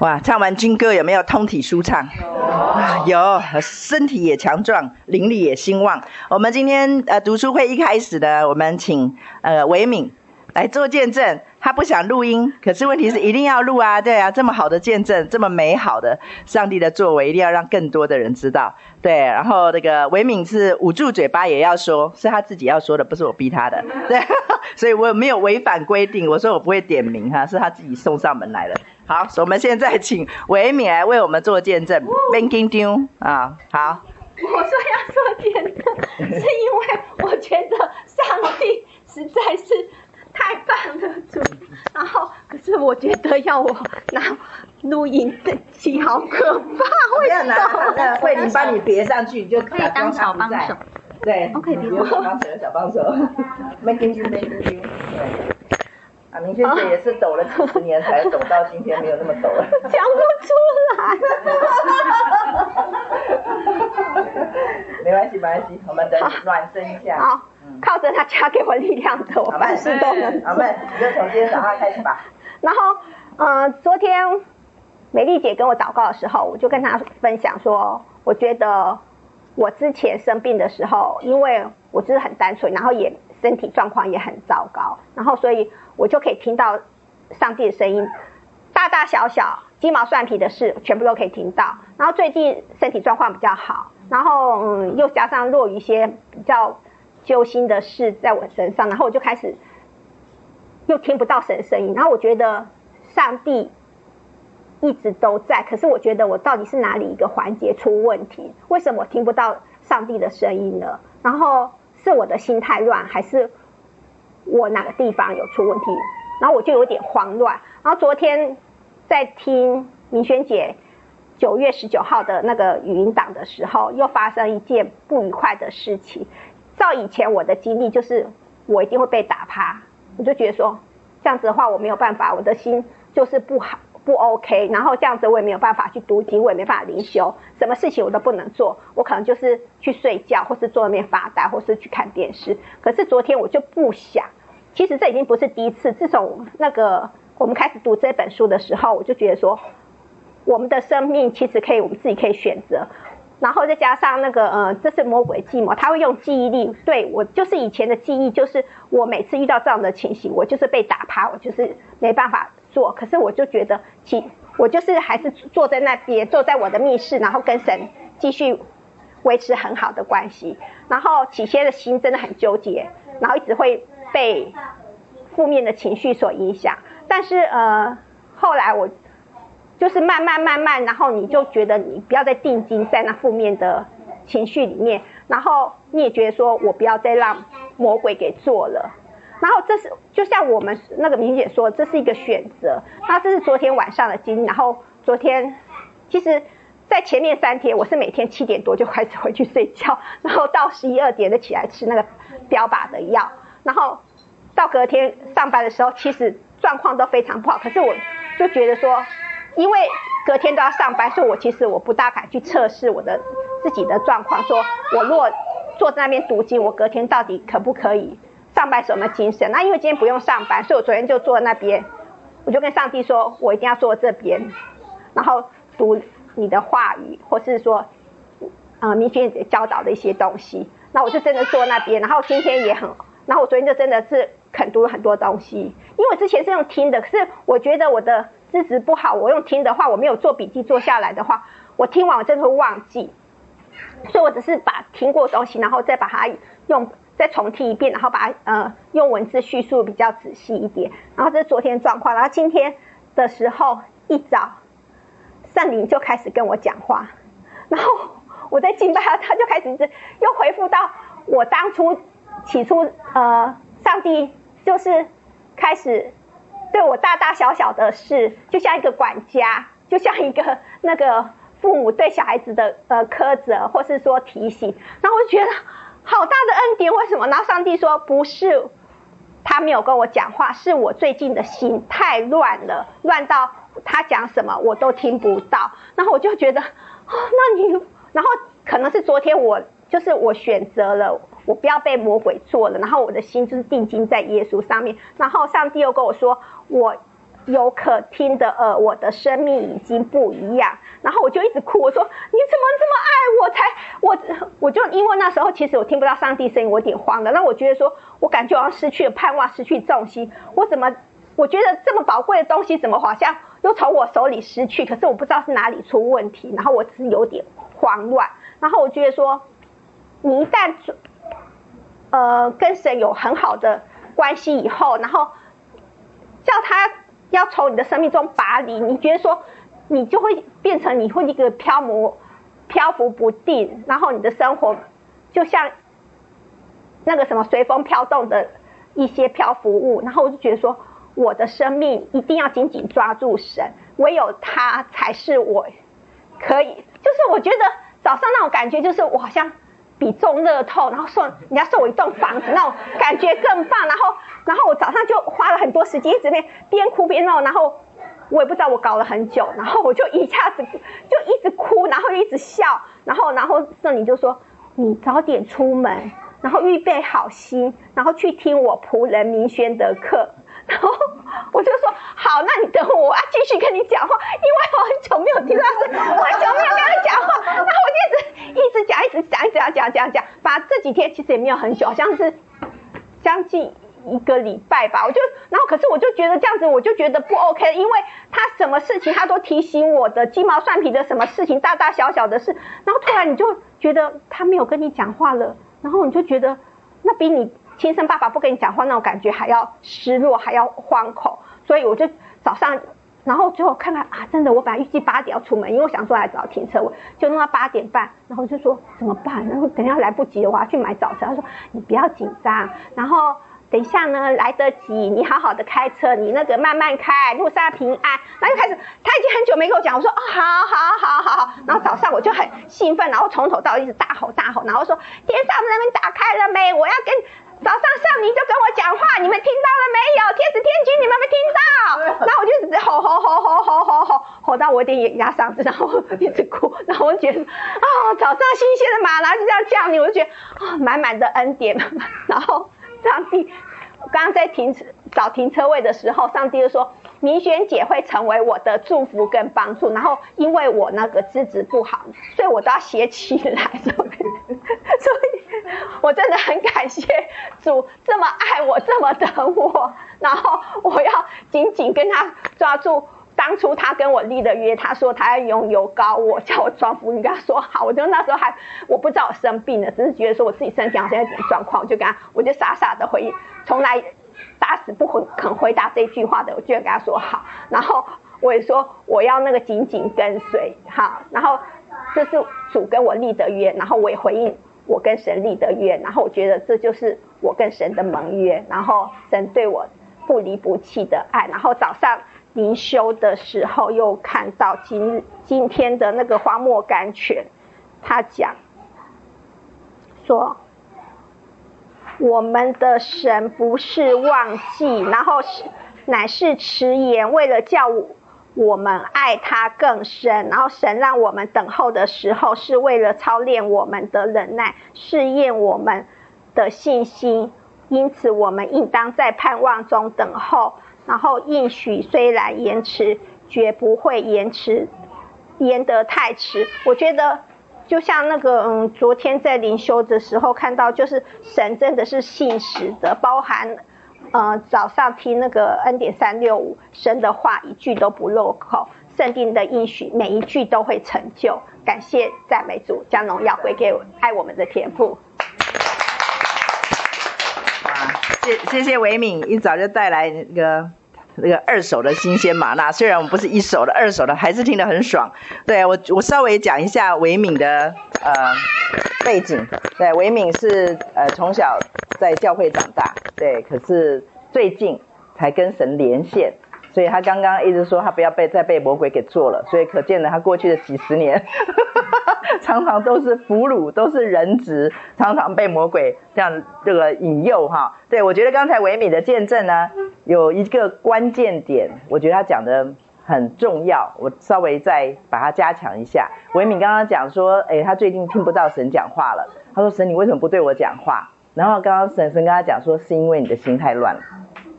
哇，唱完军歌有没有通体舒畅？有，身体也强壮，灵力也兴旺。我们今天呃读书会一开始呢，我们请呃维敏来做见证。他不想录音，可是问题是一定要录啊，对啊，这么好的见证，这么美好的上帝的作为，一定要让更多的人知道。对，然后那个维敏是捂住嘴巴也要说，是他自己要说的，不是我逼他的。对，所以我没有违反规定，我说我不会点名哈，是他自己送上门来的。好，所以我们现在请维敏来为我们做见证。Thank you 啊，好。我说要做见证，是因为我觉得上帝实在是太棒了，主。然后，可是我觉得要我拿录音的机好可怕，会要拿那慧玲帮你别上去，你就可以当小帮手。对，OK，别小帮手，小帮手。Making you, making you。啊，明轩姐也是抖了几十年才抖到今天，没有那么抖了。讲不出来。没关系，没关系，我们等暖身一下。好，靠着他加给我力量的，我万事都能。好，们你就从今天早上开始吧。然后，呃，昨天美丽姐跟我祷告的时候，我就跟她分享说，我觉得我之前生病的时候，因为我就是很单纯，然后也身体状况也很糟糕，然后所以。我就可以听到上帝的声音，大大小小、鸡毛蒜皮的事，全部都可以听到。然后最近身体状况比较好，然后嗯，又加上落一些比较揪心的事在我身上，然后我就开始又听不到神的声音。然后我觉得上帝一直都在，可是我觉得我到底是哪里一个环节出问题？为什么我听不到上帝的声音呢？然后是我的心太乱，还是？我哪个地方有出问题，然后我就有点慌乱。然后昨天在听明轩姐九月十九号的那个语音档的时候，又发生一件不愉快的事情。照以前我的经历，就是我一定会被打趴。我就觉得说，这样子的话我没有办法，我的心就是不好不 OK。然后这样子我也没有办法去读经，我也没办法灵修，什么事情我都不能做。我可能就是去睡觉，或是坐那边发呆，或是去看电视。可是昨天我就不想。其实这已经不是第一次。自从那个我们开始读这本书的时候，我就觉得说，我们的生命其实可以我们自己可以选择。然后再加上那个呃，这是魔鬼计谋，他会用记忆力对我，就是以前的记忆，就是我每次遇到这样的情形，我就是被打趴，我就是没办法做。可是我就觉得，其我就是还是坐在那边，坐在我的密室，然后跟神继续维持很好的关系。然后起先的心真的很纠结，然后一直会。被负面的情绪所影响，但是呃，后来我就是慢慢慢慢，然后你就觉得你不要再定睛在那负面的情绪里面，然后你也觉得说我不要再让魔鬼给做了，然后这是就像我们那个明姐说，这是一个选择。那这是昨天晚上的经，然后昨天其实，在前面三天，我是每天七点多就开始回去睡觉，然后到十一二点就起来吃那个标靶的药。然后到隔天上班的时候，其实状况都非常不好。可是我就觉得说，因为隔天都要上班，所以我其实我不大敢去测试我的自己的状况。说我如果坐在那边读经，我隔天到底可不可以上班？什么精神？那因为今天不用上班，所以我昨天就坐在那边，我就跟上帝说，我一定要坐这边，然后读你的话语，或是说，呃，明天教导的一些东西。那我就真的坐那边，然后今天也很。然后我昨天就真的是肯读了很多东西，因为之前是用听的，可是我觉得我的资质不好，我用听的话，我没有做笔记做下来的话，我听完我真的会忘记，所以我只是把听过的东西，然后再把它用再重听一遍，然后把它呃用文字叙述比较仔细一点，然后这是昨天状况，然后今天的时候一早圣灵就开始跟我讲话，然后我在敬拜他，他就开始又回复到我当初。起初，呃，上帝就是开始对我大大小小的事，就像一个管家，就像一个那个父母对小孩子的呃苛责，或是说提醒。然后我就觉得好大的恩典，为什么？然后上帝说不是他没有跟我讲话，是我最近的心太乱了，乱到他讲什么我都听不到。然后我就觉得，哦，那你，然后可能是昨天我就是我选择了。我不要被魔鬼做了，然后我的心就是定睛在耶稣上面。然后上帝又跟我说，我有可听的耳，我的生命已经不一样。然后我就一直哭，我说你怎么这么爱我？才我我就因为那时候其实我听不到上帝声音，我有点慌了。那我觉得说我感觉好像失去了盼望，失去重心。我怎么我觉得这么宝贵的东西，怎么好像又从我手里失去？可是我不知道是哪里出问题。然后我只是有点慌乱。然后我觉得说，你一旦呃跟神有很好的关系以后，然后叫他。要从你的生命中拔离，你觉得说，你就会变成你会一个漂泊、漂浮不定，然后你的生活就像那个什么随风飘动的一些漂浮物，然后我就觉得说，我的生命一定要紧紧抓住神，唯有他才是我可以，就是我觉得早上那种感觉，就是我好像。比中乐透，然后送人家送我一栋房子，那种感觉更棒。然后，然后我早上就花了很多时间，一直边边哭边闹。然后我也不知道我搞了很久，然后我就一下子就一直哭，然后一直笑。然后，然后圣灵就说：“你早点出门，然后预备好心，然后去听我仆人明轩的课。”然后我就说好，那你等我，我要继续跟你讲话，因为我很久没有听到是，我很久没有跟他讲话，然后我就一直一直讲，一直讲，一直讲，讲讲讲，把这几天其实也没有很久，好像是将近一个礼拜吧。我就，然后可是我就觉得这样子，我就觉得不 OK，因为他什么事情他都提醒我的，鸡毛蒜皮的什么事情，大大小小的事，然后突然你就觉得他没有跟你讲话了，然后你就觉得那比你。亲生爸爸不跟你讲话那种感觉还要失落，还要惶恐，所以我就早上，然后最后看看啊，真的，我本来预计八点要出门，因为我想说来找停车位，就弄到八点半，然后就说怎么办？然后等一下来不及的话去买早餐。他说你不要紧张，然后。等一下呢，来得及，你好好的开车，你那个慢慢开，路上平安。然后就开始，他已经很久没跟我讲，我说哦，好好好好好。然后早上我就很兴奋，然后从头到尾一直大吼大吼，然后说天上的门打开了没？我要跟早上上你就跟我讲话，你们听到了没有？天使天军，你们没听到？然后我就一直吼吼吼吼吼吼吼吼到我有点哑嗓子，然后一直哭，然后我就觉得哦，早上新鲜的马拉就这样叫你，我就觉得啊，哦，满满的恩典，然后。上帝，刚刚在停车找停车位的时候，上帝就说：“明轩姐会成为我的祝福跟帮助。”然后因为我那个资质不好，所以我都要写起来。所以，我真的很感谢主这么爱我，这么等我，然后我要紧紧跟他抓住。当初他跟我立的约，他说他要用油膏我，叫我装福音，跟他说好。我就那时候还我不知道我生病了，只是觉得说我自己身体好像有点状况，我就跟他，我就傻傻的回应，从来打死不肯回答这句话的，我就跟他说好。然后我也说我要那个紧紧跟随，好。然后这是主跟我立的约，然后我也回应我跟神立的约，然后我觉得这就是我跟神的盟约，然后神对我不离不弃的爱，然后早上。灵修的时候，又看到今今天的那个荒漠甘泉，他讲说，我们的神不是忘记，然后是乃是迟延，为了叫我们爱他更深。然后神让我们等候的时候，是为了操练我们的忍耐，试验我们的信心。因此，我们应当在盼望中等候。然后应许虽然延迟，绝不会延迟，延得太迟。我觉得就像那个，嗯，昨天在灵修的时候看到，就是神真的是信实的，包含，呃，早上听那个恩典三六五，神的话一句都不落口，圣经的应许每一句都会成就。感谢赞美主，将荣耀归给爱我们的天父。谢谢谢维敏一早就带来那个。那个二手的新鲜麻辣，虽然我们不是一手的，二手的还是听得很爽。对，我，我稍微讲一下维敏的呃背景。对，维敏是呃从小在教会长大，对，可是最近才跟神连线，所以他刚刚一直说他不要被再被魔鬼给做了，所以可见了他过去的几十年。常常都是俘虏，都是人质，常常被魔鬼这样这个引诱哈。对，我觉得刚才维敏的见证呢，有一个关键点，我觉得他讲的很重要，我稍微再把它加强一下。维敏刚刚讲说，哎，他最近听不到神讲话了。他说：“神，你为什么不对我讲话？”然后刚刚神神跟他讲说：“是因为你的心太乱了，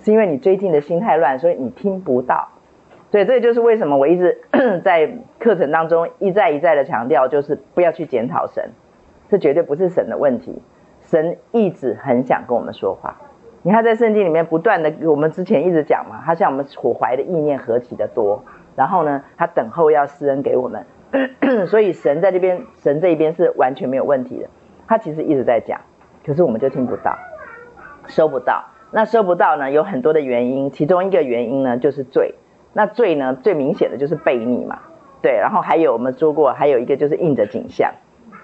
是因为你最近的心太乱，所以你听不到。”所以这就是为什么我一直 在课程当中一再一再的强调，就是不要去检讨神，这绝对不是神的问题。神一直很想跟我们说话。你看在圣经里面不断的，我们之前一直讲嘛，他向我们所怀的意念何其的多，然后呢，他等候要施恩给我们。所以神在这边，神这一边是完全没有问题的。他其实一直在讲，可是我们就听不到，收不到。那收不到呢，有很多的原因，其中一个原因呢就是罪。那罪呢，最明显的就是悖逆嘛，对。然后还有我们说过，还有一个就是印着景象，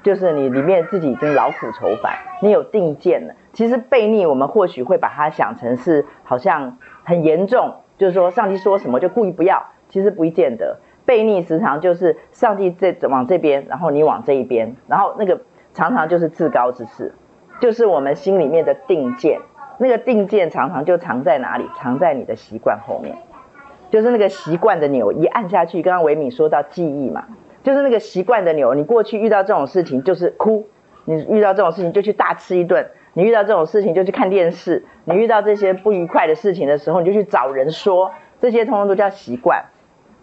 就是你里面自己已经劳苦愁烦，你有定见了。其实悖逆，我们或许会把它想成是好像很严重，就是说上帝说什么就故意不要，其实不见得。悖逆时常就是上帝在往这边，然后你往这一边，然后那个常常就是自高之事，就是我们心里面的定见。那个定见常常就藏在哪里？藏在你的习惯后面，就是那个习惯的钮一按下去。刚刚维米说到记忆嘛，就是那个习惯的钮。你过去遇到这种事情就是哭，你遇到这种事情就去大吃一顿，你遇到这种事情就去看电视，你遇到这些不愉快的事情的时候，你就去找人说，这些通通都叫习惯。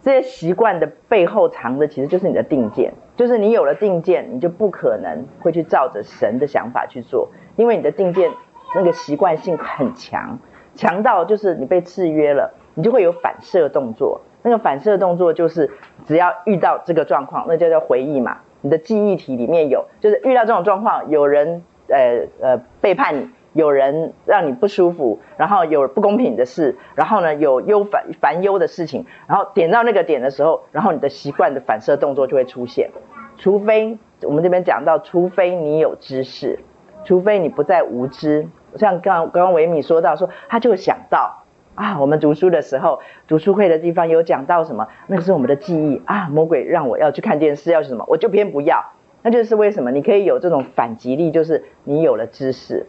这些习惯的背后藏的其实就是你的定见，就是你有了定见，你就不可能会去照着神的想法去做，因为你的定见。那个习惯性很强，强到就是你被制约了，你就会有反射动作。那个反射动作就是只要遇到这个状况，那就叫回忆嘛。你的记忆体里面有，就是遇到这种状况，有人呃呃背叛你，有人让你不舒服，然后有不公平的事，然后呢有忧烦烦忧的事情，然后点到那个点的时候，然后你的习惯的反射动作就会出现。除非我们这边讲到，除非你有知识，除非你不再无知。像刚刚刚维米说到说，他就想到啊，我们读书的时候，读书会的地方有讲到什么？那个是我们的记忆啊。魔鬼让我要去看电视，要什么，我就偏不要。那就是为什么？你可以有这种反击力，就是你有了知识。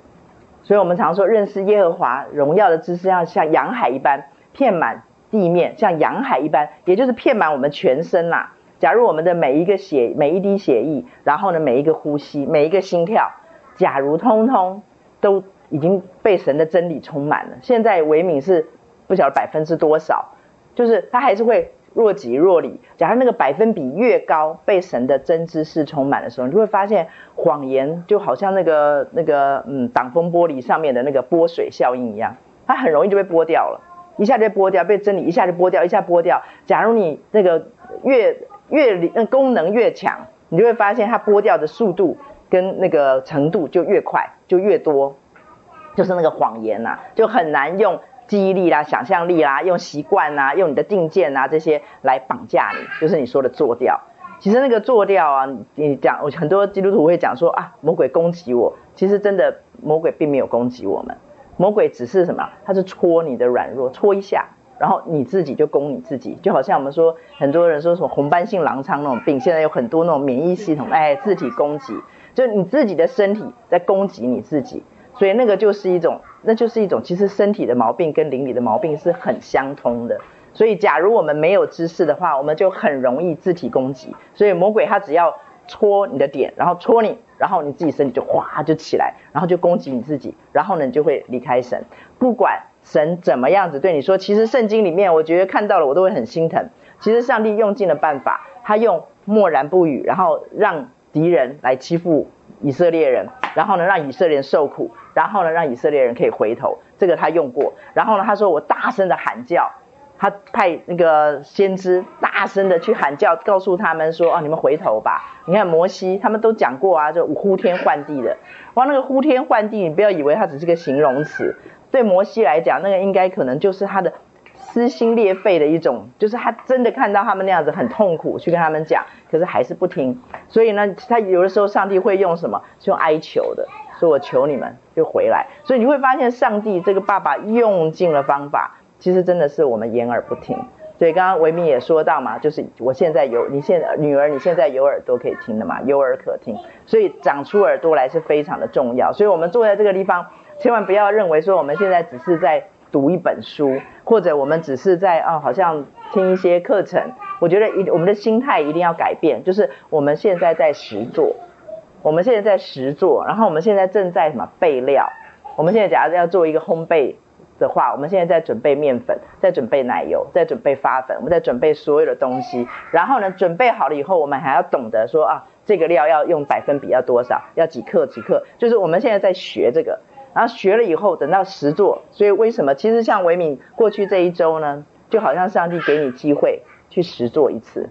所以我们常说，认识耶和华荣耀的知识，要像洋海一般遍满地面，像洋海一般，也就是遍满我们全身啦。假如我们的每一个血，每一滴血液，然后呢，每一个呼吸，每一个心跳，假如通通都。已经被神的真理充满了。现在维敏是不晓得百分之多少，就是他还是会若即若离。假如那个百分比越高，被神的真知识充满的时候，你就会发现谎言就好像那个那个嗯挡风玻璃上面的那个拨水效应一样，它很容易就被剥掉了，一下就被剥掉，被真理一下就剥掉，一下剥掉。假如你那个越越那功能越强，你就会发现它剥掉的速度跟那个程度就越快，就越多。就是那个谎言呐、就很难用记忆力啦、想象力啦、用习惯呐、用你的定见啊这些来绑架你。就是你说的做掉，其实那个做掉啊，你讲，我很多基督徒会讲说啊，魔鬼攻击我，其实真的魔鬼并没有攻击我们，魔鬼只是什么？他是戳你的软弱，戳一下，然后你自己就攻你自己，就好像我们说很多人说什么红斑性狼疮那种病，现在有很多那种免疫系统，哎，自体攻击，就你自己的身体在攻击你自己。所以那个就是一种，那就是一种，其实身体的毛病跟灵里的毛病是很相通的。所以假如我们没有知识的话，我们就很容易自体攻击。所以魔鬼他只要戳你的点，然后戳你，然后你自己身体就哗就起来，然后就攻击你自己，然后呢你就会离开神。不管神怎么样子对你说，其实圣经里面我觉得看到了我都会很心疼。其实上帝用尽了办法，他用默然不语，然后让敌人来欺负以色列人，然后呢让以色列人受苦。然后呢，让以色列人可以回头，这个他用过。然后呢，他说我大声的喊叫，他派那个先知大声的去喊叫，告诉他们说：哦，你们回头吧。你看摩西他们都讲过啊，就呼天唤地的。哇，那个呼天唤地，你不要以为它只是个形容词，对摩西来讲，那个应该可能就是他的撕心裂肺的一种，就是他真的看到他们那样子很痛苦，去跟他们讲，可是还是不听。所以呢，他有的时候上帝会用什么？是用哀求的。说我求你们就回来，所以你会发现上帝这个爸爸用尽了方法，其实真的是我们掩耳不听。所以刚刚维明也说到嘛，就是我现在有，你现女儿你现在有耳朵可以听的嘛，有耳可听，所以长出耳朵来是非常的重要。所以我们坐在这个地方，千万不要认为说我们现在只是在读一本书，或者我们只是在啊、好像听一些课程。我觉得一我们的心态一定要改变，就是我们现在在实做。我们现在在实做，然后我们现在正在什么备料？我们现在假如要做一个烘焙的话，我们现在在准备面粉，在准备奶油，在准备发粉，我们在准备所有的东西。然后呢，准备好了以后，我们还要懂得说啊，这个料要用百分比要多少，要几克几克，就是我们现在在学这个。然后学了以后，等到实做，所以为什么？其实像维敏过去这一周呢，就好像上帝给你机会去实做一次，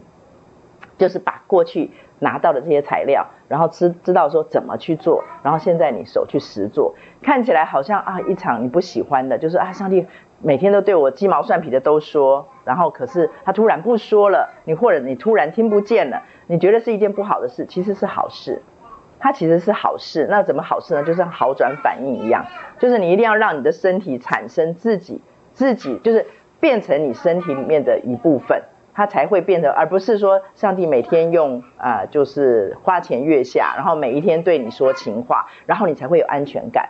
就是把过去拿到的这些材料，然后知知道说怎么去做，然后现在你手去实做，看起来好像啊一场你不喜欢的，就是啊上帝每天都对我鸡毛蒜皮的都说，然后可是他突然不说了，你或者你突然听不见了，你觉得是一件不好的事，其实是好事。它其实是好事，那怎么好事呢？就像好转反应一样，就是你一定要让你的身体产生自己自己，就是变成你身体里面的一部分，他才会变得，而不是说上帝每天用啊、呃，就是花前月下，然后每一天对你说情话，然后你才会有安全感。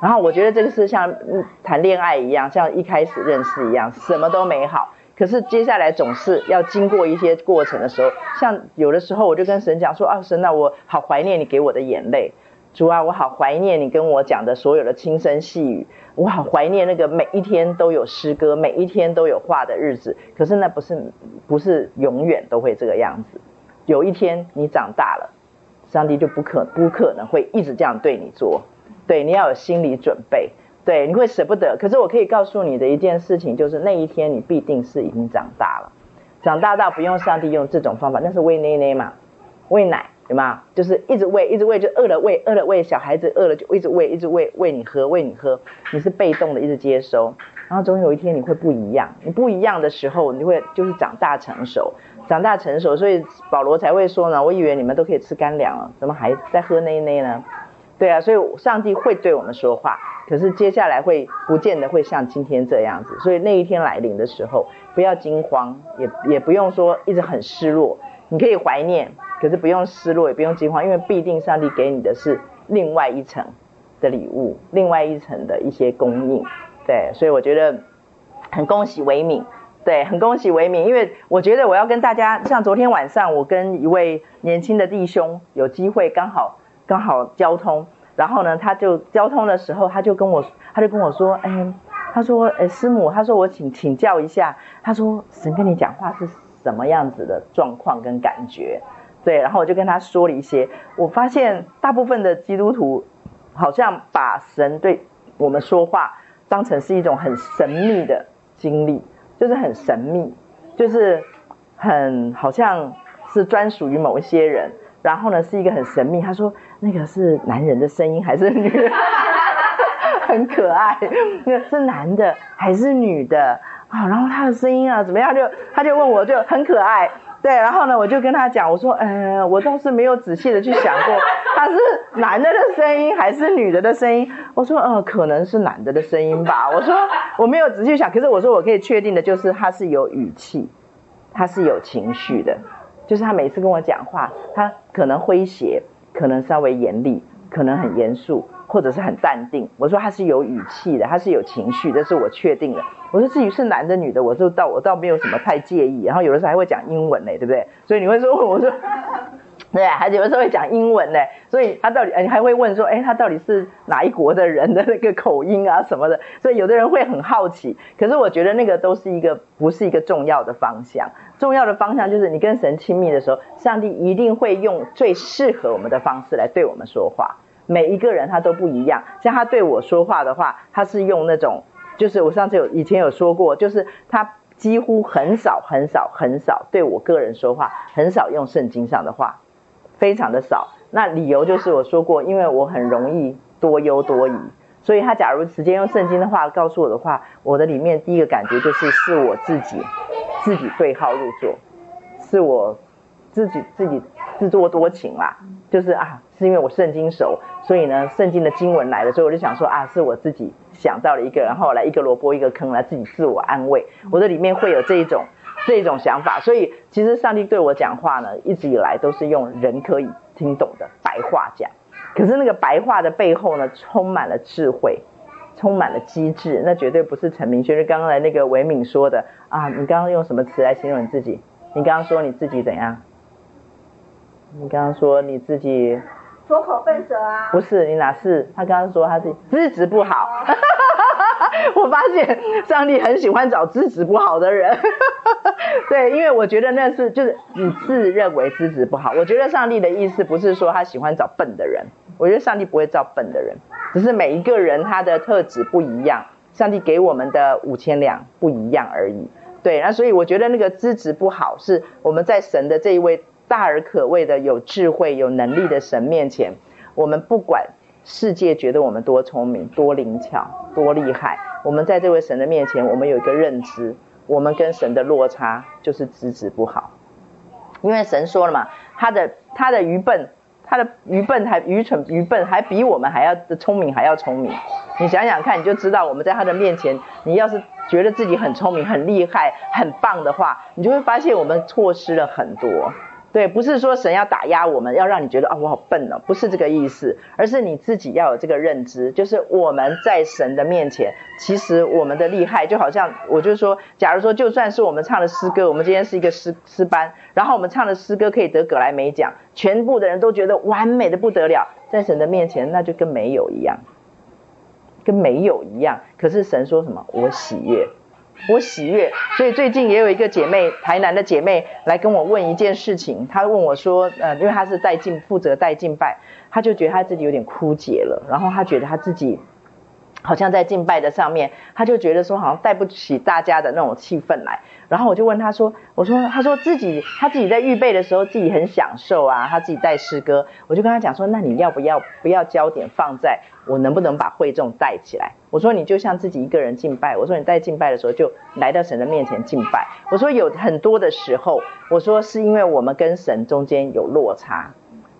然后我觉得这个是像谈恋爱一样，像一开始认识一样，什么都美好。可是接下来总是要经过一些过程的时候，像有的时候我就跟神讲说啊，神啊，我好怀念你给我的眼泪，主啊，我好怀念你跟我讲的所有的轻声细语，我好怀念那个每一天都有诗歌，每一天都有话的日子。可是那不是不是永远都会这个样子，有一天你长大了，上帝就不可不可能会一直这样对你做，对，你要有心理准备。对，你会舍不得。可是我可以告诉你的一件事情，就是那一天你必定是已经长大了，长大到不用上帝用这种方法，那是喂奶奶嘛，喂奶，对吗？就是一直喂，一直喂，就饿了喂，饿了喂，小孩子饿了就一直喂，一直喂，喂你喝，喂你喝，你是被动的，一直接收。然后总有一天你会不一样，你不一样的时候，你会就是长大成熟，长大成熟，所以保罗才会说呢，我以为你们都可以吃干粮了，怎么还在喝奶奶呢？对啊，所以上帝会对我们说话。可是接下来会不见得会像今天这样子，所以那一天来临的时候，不要惊慌，也也不用说一直很失落，你可以怀念，可是不用失落，也不用惊慌，因为必定上帝给你的是另外一层的礼物，另外一层的一些供应，对，所以我觉得很恭喜维敏，对，很恭喜维敏，因为我觉得我要跟大家，像昨天晚上我跟一位年轻的弟兄有机会刚好刚好交通。然后呢，他就交通的时候，他就跟我，他就跟我说，哎，他说，哎，师母，他说我请请教一下，他说神跟你讲话是什么样子的状况跟感觉？对，然后我就跟他说了一些，我发现大部分的基督徒好像把神对我们说话当成是一种很神秘的经历，就是很神秘，就是很好像是专属于某一些人。然后呢，是一个很神秘。他说那个是男人的声音还是女的？很可爱。那个是男的还是女的啊？然后他的声音啊怎么样？就他就问我就很可爱。对，然后呢，我就跟他讲，我说，呃，我倒是没有仔细的去想过，他是男的的声音还是女的的声音。我说，呃，可能是男的的声音吧。我说我没有仔细想，可是我说我可以确定的就是他是有语气，他是有情绪的。就是他每次跟我讲话，他可能诙谐，可能稍微严厉，可能很严肃，或者是很淡定。我说他是有语气的，他是有情绪，这是我确定的。我说至于是男的女的，我就倒我倒没有什么太介意。然后有的时候还会讲英文呢，对不对？所以你会说，我说。对，孩子有的时候会讲英文呢，所以他到底，你还会问说，哎，他到底是哪一国的人的那个口音啊什么的，所以有的人会很好奇。可是我觉得那个都是一个不是一个重要的方向，重要的方向就是你跟神亲密的时候，上帝一定会用最适合我们的方式来对我们说话。每一个人他都不一样，像他对我说话的话，他是用那种，就是我上次有以前有说过，就是他几乎很少很少很少对我个人说话，很少用圣经上的话。非常的少，那理由就是我说过，因为我很容易多忧多疑，所以他假如直接用圣经的话告诉我的话，我的里面第一个感觉就是是我自己，自己对号入座，是我自己自己自作多情啦，就是啊，是因为我圣经熟，所以呢，圣经的经文来了，所以我就想说啊，是我自己想到了一个，然后来一个萝卜一个坑来自己自我安慰，我的里面会有这一种。这种想法，所以其实上帝对我讲话呢，一直以来都是用人可以听懂的白话讲。可是那个白话的背后呢，充满了智慧，充满了机智。那绝对不是陈明轩，就刚刚来那个维敏说的啊。你刚刚用什么词来形容你自己？你刚刚说你自己怎样？你刚刚说你自己拙口笨舌啊？不是，你哪是？他刚刚说他自己资质不好。我发现上帝很喜欢找资质不好的人，对，因为我觉得那是就是你自认为资质不好。我觉得上帝的意思不是说他喜欢找笨的人，我觉得上帝不会找笨的人，只是每一个人他的特质不一样，上帝给我们的五千两不一样而已。对，那所以我觉得那个资质不好，是我们在神的这一位大而可畏的有智慧、有能力的神面前，我们不管。世界觉得我们多聪明、多灵巧、多厉害，我们在这位神的面前，我们有一个认知，我们跟神的落差就是资质不好。因为神说了嘛，他的他的愚笨，他的愚笨还愚蠢愚笨，还比我们还要聪明还要聪明。你想想看，你就知道我们在他的面前，你要是觉得自己很聪明、很厉害、很棒的话，你就会发现我们错失了很多。对，不是说神要打压我们，要让你觉得啊、哦，我好笨哦，不是这个意思，而是你自己要有这个认知，就是我们在神的面前，其实我们的厉害，就好像我就说，假如说就算是我们唱的诗歌，我们今天是一个诗诗班，然后我们唱的诗歌可以得葛莱美奖，全部的人都觉得完美的不得了，在神的面前，那就跟没有一样，跟没有一样。可是神说什么？我喜悦。我喜悦，所以最近也有一个姐妹，台南的姐妹来跟我问一件事情。她问我说，呃，因为她是带敬，负责带敬拜，她就觉得她自己有点枯竭了，然后她觉得她自己好像在敬拜的上面，她就觉得说好像带不起大家的那种气氛来。然后我就问她说，我说，她说自己她自己在预备的时候自己很享受啊，她自己带诗歌，我就跟她讲说，那你要不要不要焦点放在我能不能把会众带起来？我说你就像自己一个人敬拜。我说你在敬拜的时候就来到神的面前敬拜。我说有很多的时候，我说是因为我们跟神中间有落差。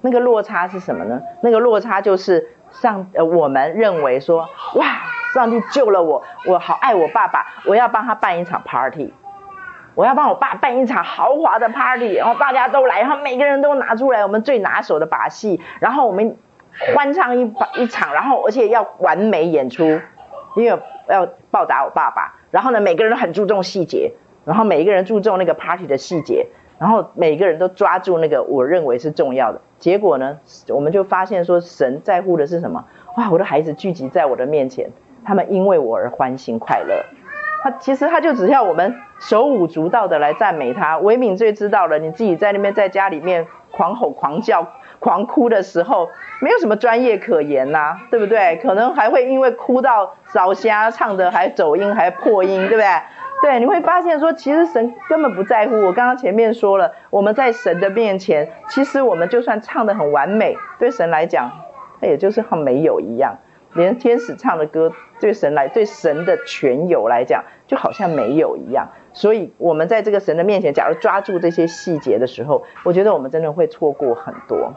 那个落差是什么呢？那个落差就是上呃我们认为说哇，上帝救了我，我好爱我爸爸，我要帮他办一场 party，我要帮我爸办一场豪华的 party，然后大家都来，然后每个人都拿出来我们最拿手的把戏，然后我们欢唱一把一场，然后而且要完美演出。因为要报答我爸爸，然后呢，每个人都很注重细节，然后每一个人注重那个 party 的细节，然后每个人都抓住那个我认为是重要的。结果呢，我们就发现说，神在乎的是什么？哇，我的孩子聚集在我的面前，他们因为我而欢欣快乐。他其实他就只要我们手舞足蹈的来赞美他。维敏最知道了，你自己在那边在家里面狂吼狂叫。狂哭的时候，没有什么专业可言呐、对不对？可能还会因为哭到烧瞎，唱的还走音，还破音，对不对？对，你会发现说，其实神根本不在乎。我刚刚前面说了，我们在神的面前，其实我们就算唱得很完美，对神来讲，它也就是很没有一样。连天使唱的歌，对神来，对神的全有来讲，就好像没有一样。所以，我们在这个神的面前，假如抓住这些细节的时候，我觉得我们真的会错过很多。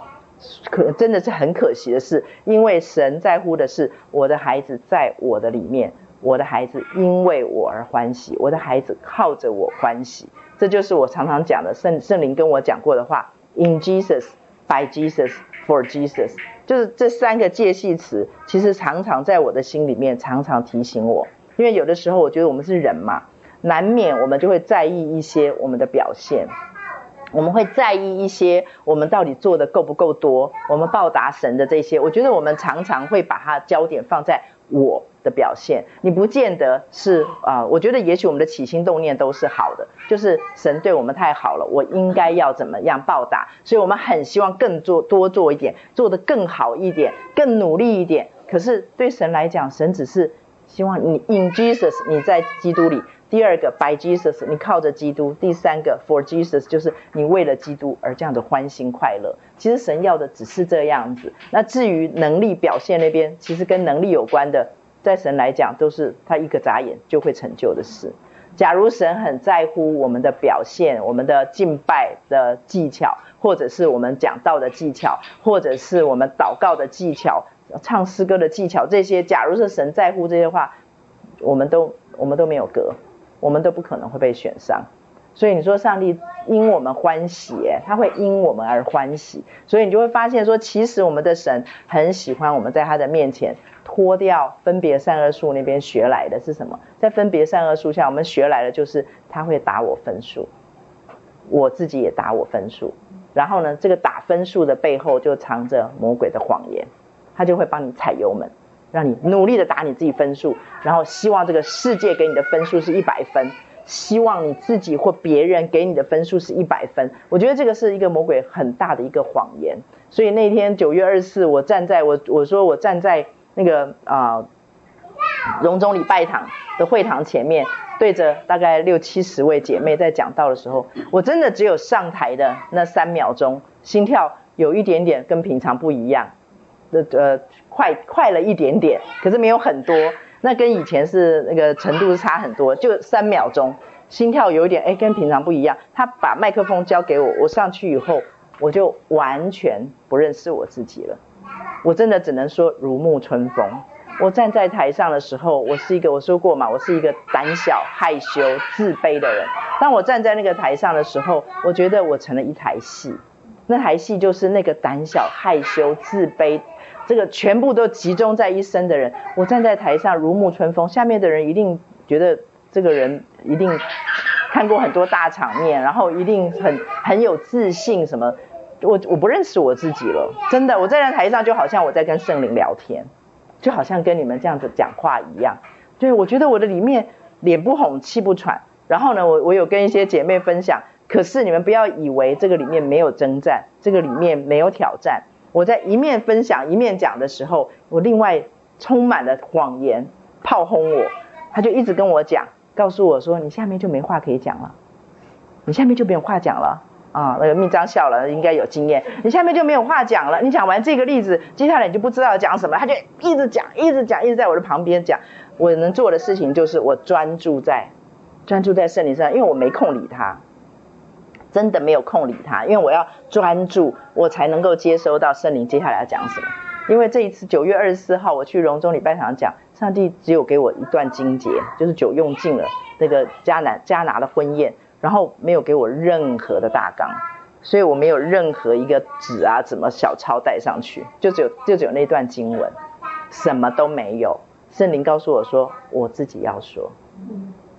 可真的是很可惜的是，因为神在乎的是我的孩子在我的里面，我的孩子因为我而欢喜，我的孩子靠着我欢喜。这就是我常常讲的圣圣灵跟我讲过的话：In Jesus, by Jesus, for Jesus。就是这三个介系词，其实常常在我的心里面常常提醒我。因为有的时候我觉得我们是人嘛，难免我们就会在意一些我们的表现。我们会在意一些，我们到底做的够不够多？我们报答神的这些，我觉得我们常常会把它焦点放在我的表现。你不见得是啊、我觉得也许我们的起心动念都是好的，就是神对我们太好了，我应该要怎么样报答？所以我们很希望更做多做一点，做得更好一点，更努力一点。可是对神来讲，神只是希望你 in Jesus，你在基督里。第二个 by Jesus，你靠着基督；第三个 for Jesus，就是你为了基督而这样的欢欣快乐。其实神要的只是这样子。那至于能力表现那边，其实跟能力有关的，在神来讲都是他一个眨眼就会成就的事。假如神很在乎我们的表现，我们的敬拜的技巧，或者是我们讲道的技巧，或者是我们祷告的技巧、唱诗歌的技巧，这些，假如是神在乎这些话，我们都我们都没有格。我们都不可能会被选上，所以你说上帝因我们欢喜，他会因我们而欢喜，所以你就会发现说，其实我们的神很喜欢我们在他的面前脱掉分别善恶树那边学来的是什么？在分别善恶树下，我们学来的就是他会打我分数，我自己也打我分数，然后呢，这个打分数的背后就藏着魔鬼的谎言，他就会帮你踩油门。让你努力的打你自己分数，然后希望这个世界给你的分数是一百分，希望你自己或别人给你的分数是一百分。我觉得这个是一个魔鬼很大的一个谎言。所以那天九月二十四，我站在我我说我站在那个啊荣总礼拜堂的会堂前面，对着大概六七十位姐妹在讲道的时候，我真的只有上台的那三秒钟，心跳有一点点跟平常不一样。的呃，快快了一点点，可是没有很多，那跟以前是那个程度是差很多，就三秒钟，心跳有一点哎，跟平常不一样。他把麦克风交给我，我上去以后，我就完全不认识我自己了。我真的只能说如沐春风。我站在台上的时候，我是一个我说过嘛，我是一个胆小、害羞、自卑的人。当我站在那个台上的时候，我觉得我成了一台戏，那台戏就是那个胆小、害羞、自卑。这个全部都集中在一身的人，我站在台上如沐春风，下面的人一定觉得这个人一定看过很多大场面，然后一定很很有自信什么。我我不认识我自己了，真的，我站在台上就好像我在跟圣灵聊天，就好像跟你们这样子讲话一样。对，我觉得我的里面脸不红气不喘。然后呢，我我有跟一些姐妹分享，可是你们不要以为这个里面没有征战，这个里面没有挑战。我在一面分享一面讲的时候，我另外充满了谎言炮轰我，他就一直跟我讲，告诉我说，你下面就没话可以讲了，你下面就没有话讲了啊。那个秘章笑了，应该有经验，你下面就没有话讲了。你讲完这个例子，接下来你就不知道讲什么，他就一直讲，一直讲，一直在我的旁边讲。我能做的事情就是我专注在专注在圣灵上，因为我没空理他。真的没有空理他，因为我要专注，我才能够接收到圣灵接下来要讲什么。因为这一次九月二十四号我去荣中礼拜堂讲，上帝只有给我一段经节，就是酒用尽了那个迦南迦拿的婚宴，然后没有给我任何的大纲，所以我没有任何一个纸啊，怎么小抄带上去，就只有就只有那段经文，什么都没有。圣灵告诉我说，我自己要说，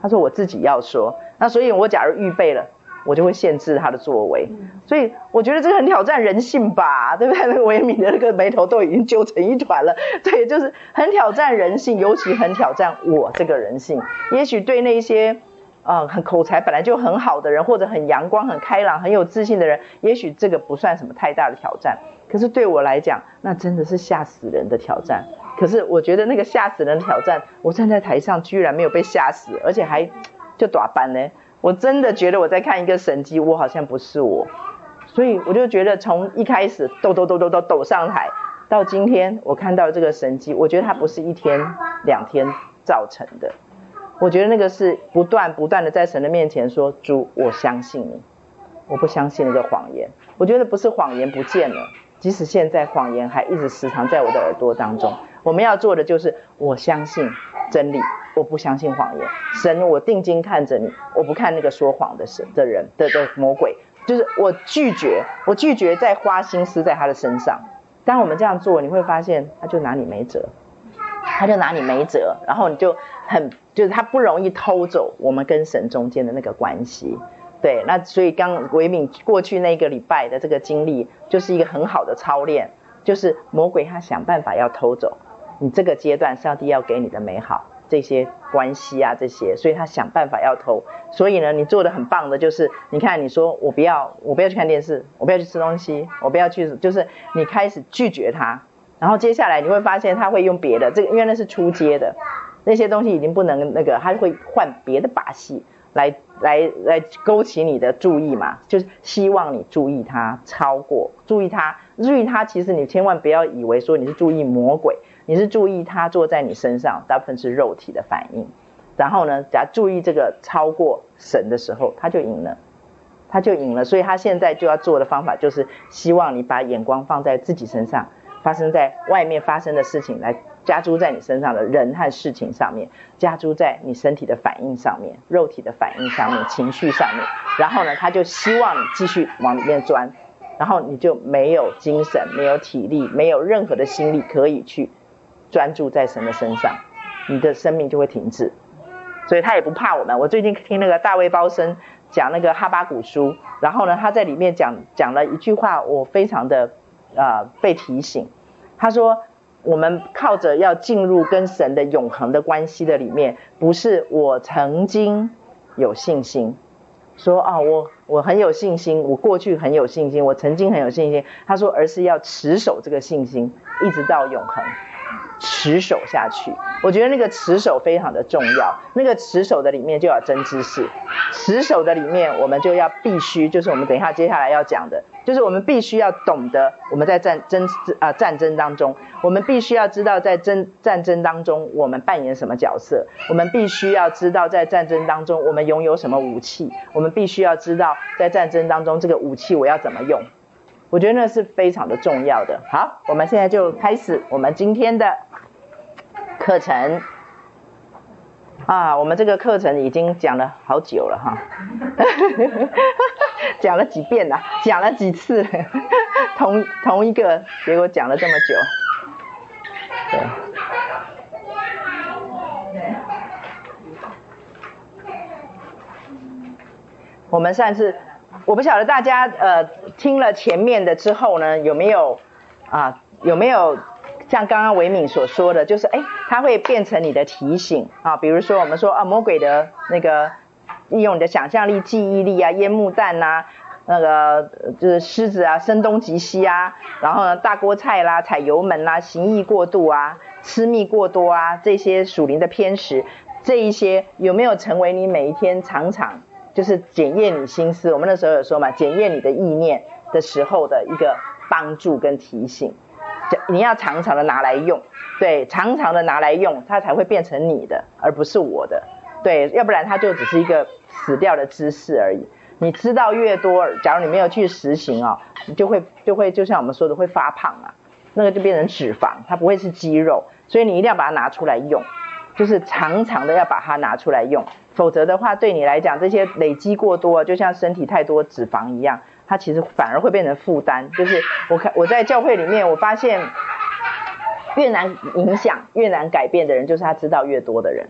他说我自己要说，那所以我假如预备了。我就会限制他的作为，所以我觉得这个很挑战人性吧，对不对？那个维敏的那个眉头都已经揪成一团了，对，就是很挑战人性，尤其很挑战我这个人性。也许对那些呃很口才本来就很好的人，或者很阳光、很开朗、很有自信的人，也许这个不算什么太大的挑战。可是对我来讲，那真的是吓死人的挑战。可是我觉得那个吓死人的挑战，我站在台上居然没有被吓死，而且还就打班呢。我真的觉得我在看一个神迹，我好像不是我，所以我就觉得从一开始抖抖抖抖抖抖上台，到今天我看到这个神迹，我觉得它不是一天两天造成的，我觉得那个是不断不断的在神的面前说，主，我相信你，我不相信那个谎言，我觉得不是谎言不见了，即使现在谎言还一直时常在我的耳朵当中，我们要做的就是我相信真理。我不相信谎言，神，我定睛看着你，我不看那个说谎的神的人的的魔鬼，就是我拒绝，我拒绝再花心思在他的身上。当我们这样做，你会发现他就拿你没辙，他就拿你没辙，然后你就很就是他不容易偷走我们跟神中间的那个关系。对，那所以刚维敏过去那个礼拜的这个经历，就是一个很好的操练，就是魔鬼他想办法要偷走你这个阶段上帝要给你的美好。这些关系啊，这些，所以他想办法要偷。所以呢，你做的很棒的就是，你看，你说我不要，我不要去看电视，我不要去吃东西，我不要去，就是你开始拒绝他。然后接下来你会发现他会用别的，这个因为那是初阶的，那些东西已经不能那个，他会换别的把戏来来来勾起你的注意嘛，就是希望你注意他，超过注意他，注意他。其实你千万不要以为说你是注意魔鬼。你是注意他坐在你身上，大部分是肉体的反应。然后呢，只要注意这个超过神的时候，他就赢了，他就赢了。所以他现在就要做的方法就是希望你把眼光放在自己身上，发生在外面发生的事情来加诸在你身上的人和事情上面，加诸在你身体的反应上面、肉体的反应上面、情绪上面。然后呢，他就希望你继续往里面钻，然后你就没有精神、没有体力、没有任何的心力可以去。专注在神的身上，你的生命就会停滞。所以他也不怕我们。我最近听那个大卫包森讲那个哈巴谷书，然后呢，他在里面讲讲了一句话，我非常的呃被提醒。他说，我们靠着要进入跟神的永恒的关系的里面，不是我曾经有信心，说啊，我我很有信心，我过去很有信心，我曾经很有信心。他说，而是要持守这个信心，一直到永恒。持守下去，我觉得那个持守非常的重要。那个持守的里面就要真知识，持守的里面我们就要必须，就是我们等一下接下来要讲的，就是我们必须要懂得我们在战争啊战争当中，我们必须要知道在争战争当中我们扮演什么角色，我们必须要知道在战争当中我们拥有什么武器，我们必须要知道在战争当中这个武器我要怎么用。我觉得那是非常的重要的。好，我们现在就开始我们今天的课程啊。我们这个课程已经讲了好久了哈，讲了几遍了，讲了几次，同同一个，结果讲了这么久。对。我们上次。我不晓得大家呃听了前面的之后呢，有没有啊有没有像刚刚维敏所说的，就是哎，它会变成你的提醒啊，比如说我们说啊魔鬼的那个利用你的想象力、记忆力啊，烟幕弹呐，那个就是狮子啊，声东击西啊，然后呢大锅菜啦、踩油门啦、行意过度啊、吃蜜过多啊，这些属灵的偏食，这一些有没有成为你每一天常常？就是检验你心思，我们那时候有说嘛，检验你的意念的时候的一个帮助跟提醒，你要常常的拿来用，对，常常的拿来用，它才会变成你的，而不是我的，对，要不然它就只是一个死掉的知识而已。你知道越多，假如你没有去实行哦，你就会就会就像我们说的会发胖啊，那个就变成脂肪，它不会是肌肉，所以你一定要把它拿出来用。就是常常的要把它拿出来用，否则的话，对你来讲，这些累积过多，就像身体太多脂肪一样，它其实反而会变成负担。就是我看我在教会里面，我发现越难影响、越难改变的人，就是他知道越多的人。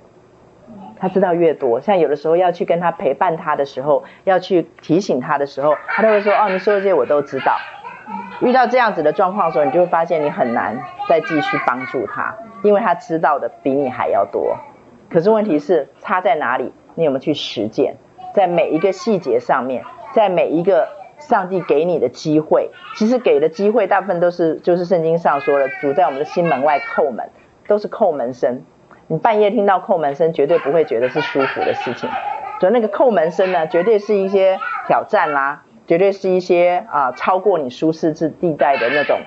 他知道越多，像有的时候要去跟他陪伴他的时候，要去提醒他的时候，他都会说：“哦，你说的这些我都知道。”遇到这样子的状况的时候，你就会发现你很难再继续帮助他。因为他知道的比你还要多，可是问题是差在哪里？你有没有去实践？在每一个细节上面，在每一个上帝给你的机会，其实给的机会大部分都是就是圣经上说的，主在我们的心门外叩门，都是叩门声。你半夜听到叩门声，绝对不会觉得是舒服的事情。所以那个叩门声呢，绝对是一些挑战啦，绝对是一些啊超过你舒适之地带的那种。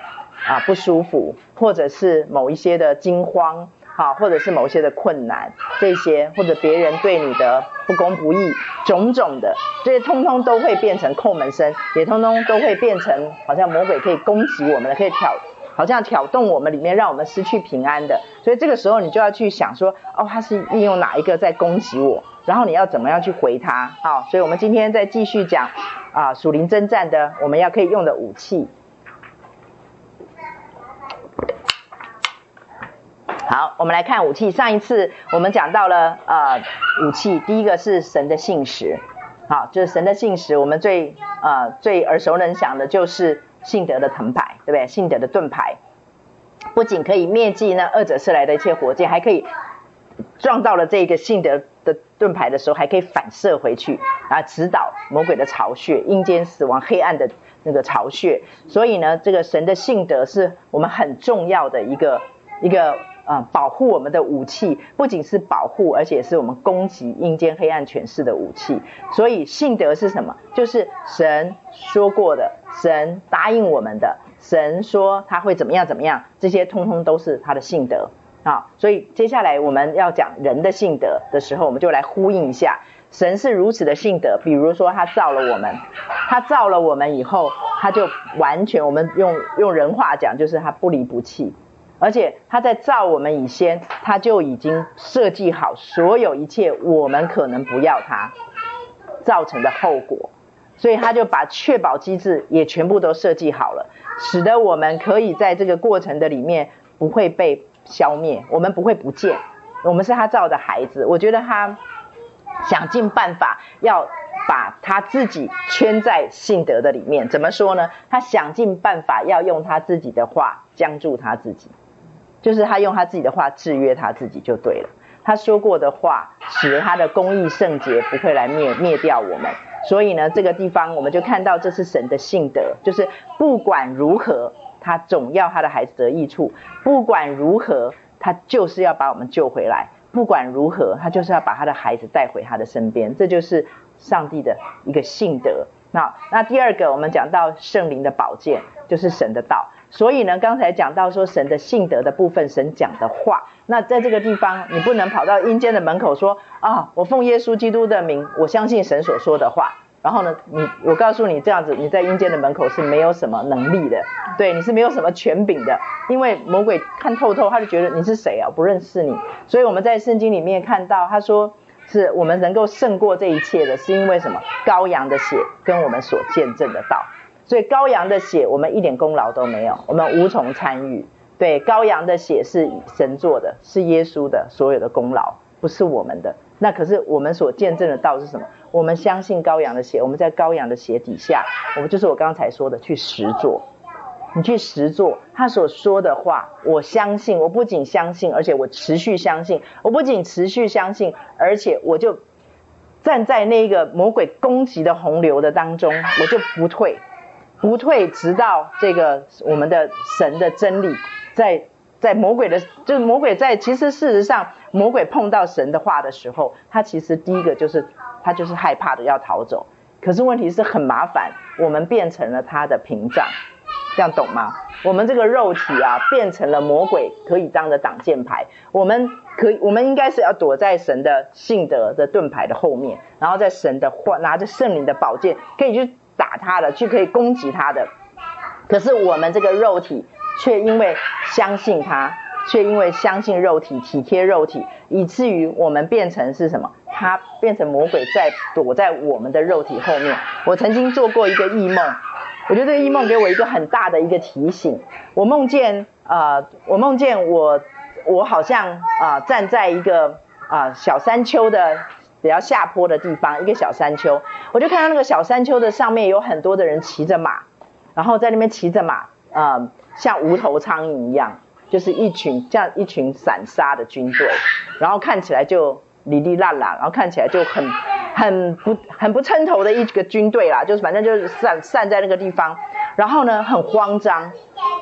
啊，不舒服，或者是某一些的惊慌，啊，或者是某些的困难，这些或者别人对你的不公不义，种种的，这些通通都会变成叩门声，也通通都会变成好像魔鬼可以攻击我们的，可以挑，好像挑动我们里面，让我们失去平安的。所以这个时候你就要去想说，哦，他是利用哪一个在攻击我，然后你要怎么样去回他？好，所以我们今天再继续讲啊，属灵征战的我们要可以用的武器。好，我们来看武器。上一次我们讲到了呃武器，第一个是神的信实，好，就是神的信实。我们最呃最耳熟能详的就是信德的藤牌，对不对？信德的盾牌，不仅可以灭尽那二者射来的一切火箭，还可以撞到了这个信德的盾牌的时候，还可以反射回去啊，直捣魔鬼的巢穴，阴间死亡黑暗的那个巢穴。所以呢，这个神的信德是我们很重要的一个一个。啊、保护我们的武器不仅是保护，而且是我们攻击阴间黑暗权势的武器。所以信德是什么？就是神说过的，神答应我们的，神说他会怎么样怎么样，这些通通都是他的信德啊。所以接下来我们要讲人的信德的时候，我们就来呼应一下，神是如此的信德。比如说他造了我们，他造了我们以后，他就完全，我们用用人话讲，就是他不离不弃。而且他在造我们以前，他就已经设计好所有一切我们可能不要他造成的后果，所以他就把确保机制也全部都设计好了，使得我们可以在这个过程的里面不会被消灭，我们不会不见，我们是他造的孩子。我觉得他想尽办法要把他自己圈在信德的里面，怎么说呢？他想尽办法要用他自己的话僵住他自己。就是他用他自己的话制约他自己就对了。他说过的话，使得他的公义圣洁不会来灭灭掉我们。所以呢，这个地方我们就看到这是神的性德，就是不管如何，他总要他的孩子得益处；不管如何，他就是要把我们救回来；不管如何，他就是要把他的孩子带回他的身边。这就是上帝的一个性德。那那第二个，我们讲到圣灵的宝剑，就是神的道。所以呢，刚才讲到说神的信德的部分，神讲的话，那在这个地方，你不能跑到阴间的门口说啊，我奉耶稣基督的名，我相信神所说的话。然后呢，你我告诉你这样子，你在阴间的门口是没有什么能力的，对，你是没有什么权柄的，因为魔鬼看透透，他就觉得你是谁啊，不认识你。所以我们在圣经里面看到，他说是我们能够胜过这一切的，是因为什么？羔羊的血跟我们所见证的道。所以羔羊的血，我们一点功劳都没有，我们无从参与。对，羔羊的血是神做的，是耶稣的所有的功劳，不是我们的。那可是我们所见证的道是什么？我们相信羔羊的血，我们在羔羊的血底下，我们就是我刚才说的，去实做。你去实做他所说的话，我相信，我不仅相信，而且我持续相信。我不仅持续相信，而且我就站在那个魔鬼攻击的洪流的当中，我就不退。不退，直到这个我们的神的真理，在在魔鬼的，就是魔鬼在，其实事实上，魔鬼碰到神的话的时候，他其实第一个就是他就是害怕的要逃走。可是问题是很麻烦，我们变成了他的屏障，这样懂吗？我们这个肉体啊，变成了魔鬼可以当的挡箭牌。我们可以，我们应该是要躲在神的信德的盾牌的后面，然后在神的话，拿着圣灵的宝剑，可以去。打他的，就可以攻击他的，可是我们这个肉体却因为相信他，却因为相信肉体，体贴肉体，以至于我们变成是什么？他变成魔鬼在躲在我们的肉体后面。我曾经做过一个异梦，我觉得这个异梦给我一个很大的一个提醒。我梦见啊、我梦见我，我好像啊、站在一个啊、小山丘的。比较下坡的地方，一个小山丘，我就看到那个小山丘的上面有很多的人骑着马，然后在那边骑着马，呃，像无头苍蝇一样，就是一群这样一群散沙的军队，然后看起来就哩哩啦啦，然后看起来就很很不很不称头的一个军队啦，就是反正就是散散在那个地方，然后呢很慌张，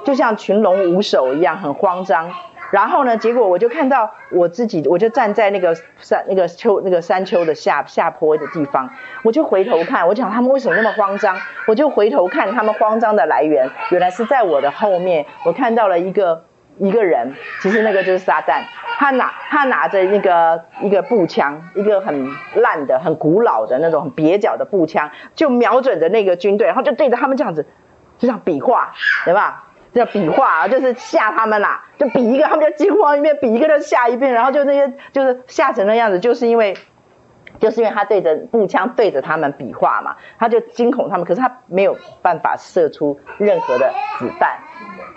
就像群龙无首一样，很慌张。然后呢，结果我就看到我自己，我就站在那个山那个丘那个山丘的下下坡的地方，我就回头看，我讲他们为什么那么慌张？我就回头看他们慌张的来源，原来是在我的后面，我看到了一个一个人，其实那个就是撒旦，他拿他拿着那个一个步枪，一个很烂的、很古老的那种很蹩脚的步枪，就瞄准着那个军队，然后就对着他们这样子，就这样比划，对吧？就比划啊，就是吓他们啦，就比一个，他们就惊慌一遍，比一个就吓一遍，然后就那些就是吓成那样子，就是因为，就是因为他对着步枪对着他们比划嘛，他就惊恐他们，可是他没有办法射出任何的子弹。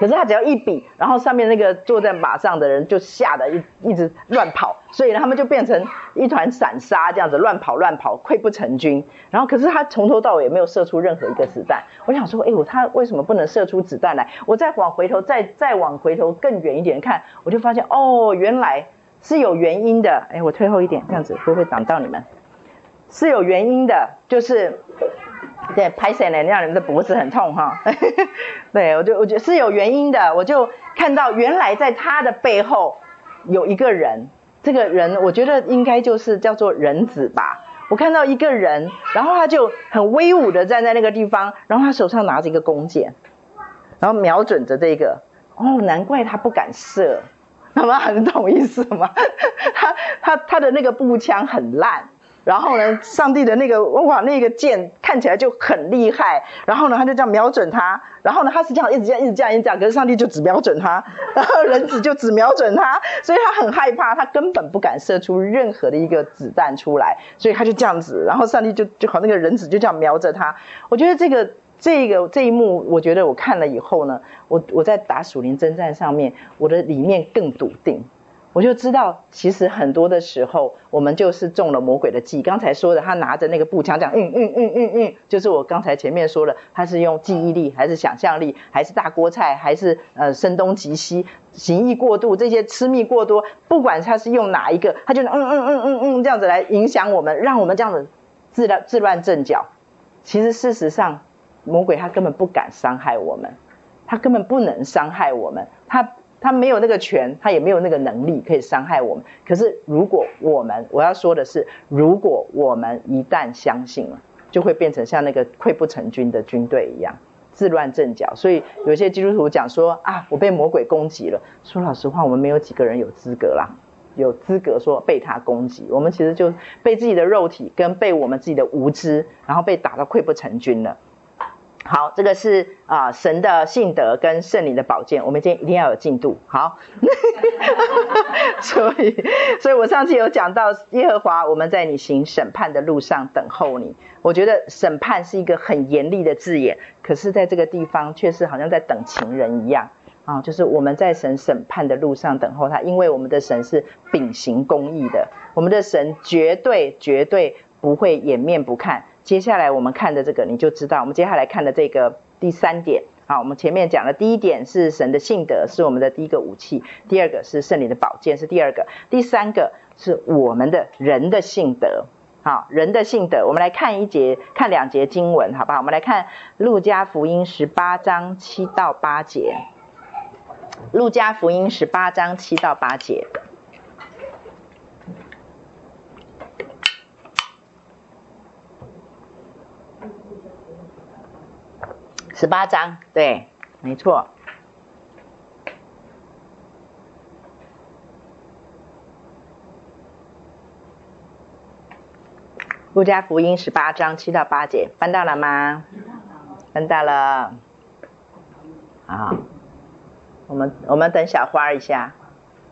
可是他只要一比，然后上面那个坐在马上的人就吓得一一直乱跑，所以呢，他们就变成一团散沙这样子乱跑乱跑，溃不成军。然后可是他从头到尾也没有射出任何一个子弹。我想说，哎呦，他为什么不能射出子弹来？我再往回头，再再往回头更远一点看，我就发现哦，原来是有原因的。哎，我退后一点，这样子会不会挡到你们？是有原因的，就是。对，拍谢呢，让你们的脖子很痛哈。对，我就我觉得是有原因的，我就看到原来在他的背后有一个人，这个人我觉得应该就是叫做人子吧。我看到一个人，然后他就很威武的站在那个地方，然后他手上拿着一个弓箭，然后瞄准着这个。哦，难怪他不敢射，他们很懂意思吗？他他他的那个步枪很烂。然后呢，上帝的那个哇，那个箭看起来就很厉害。然后呢，他就这样瞄准他。然后呢，他是这样一直这样一直这样一直这样，可是上帝就只瞄准他，然后人子就只瞄准他，所以他很害怕，他根本不敢射出任何的一个子弹出来。所以他就这样子，然后上帝就就好那个人子就这样瞄着他。我觉得这个这个这一幕，我觉得我看了以后呢，我我在打属灵征战上面，我的里面更笃定。我就知道，其实很多的时候，我们就是中了魔鬼的计。刚才说的，他拿着那个步枪讲，嗯嗯嗯嗯嗯，就是我刚才前面说的，他是用记忆力，还是想象力，还是大锅菜，还是呃声东击西，形意过度，这些痴迷过多，不管他是用哪一个，他就嗯嗯嗯嗯嗯这样子来影响我们，让我们这样子自乱自乱阵脚。其实事实上，魔鬼他根本不敢伤害我们，他根本不能伤害我们，他。他没有那个权，他也没有那个能力可以伤害我们。可是，如果我们，我要说的是，如果我们一旦相信了，就会变成像那个溃不成军的军队一样，自乱阵脚。所以，有些基督徒讲说啊，我被魔鬼攻击了。说老实话，我们没有几个人有资格啦，有资格说被他攻击。我们其实就被自己的肉体跟被我们自己的无知，然后被打到溃不成军了。好，这个是啊、神的信德跟圣灵的宝剑，我们今天一定要有进度。好，所以，所以我上次有讲到耶和华，我们在你行审判的路上等候你。我觉得审判是一个很严厉的字眼，可是在这个地方却是好像在等情人一样啊，就是我们在神审判的路上等候他，因为我们的神是秉行公义的，我们的神绝对绝对不会掩面不看。接下来我们看的这个，你就知道。我们接下来看的这个第三点，好，我们前面讲的第一点是神的性德，是我们的第一个武器；第二个是圣灵的宝剑，是第二个；第三个是我们的人的性德，好，人的性德。我们来看一节，看两节经文，好不好？我们来看路加福音十八章七到八节，路加福音十八章七到八节。十八章，对，没错。路加福音十八章七到八节，翻到了吗？翻到了。好，我们我们等小花一下。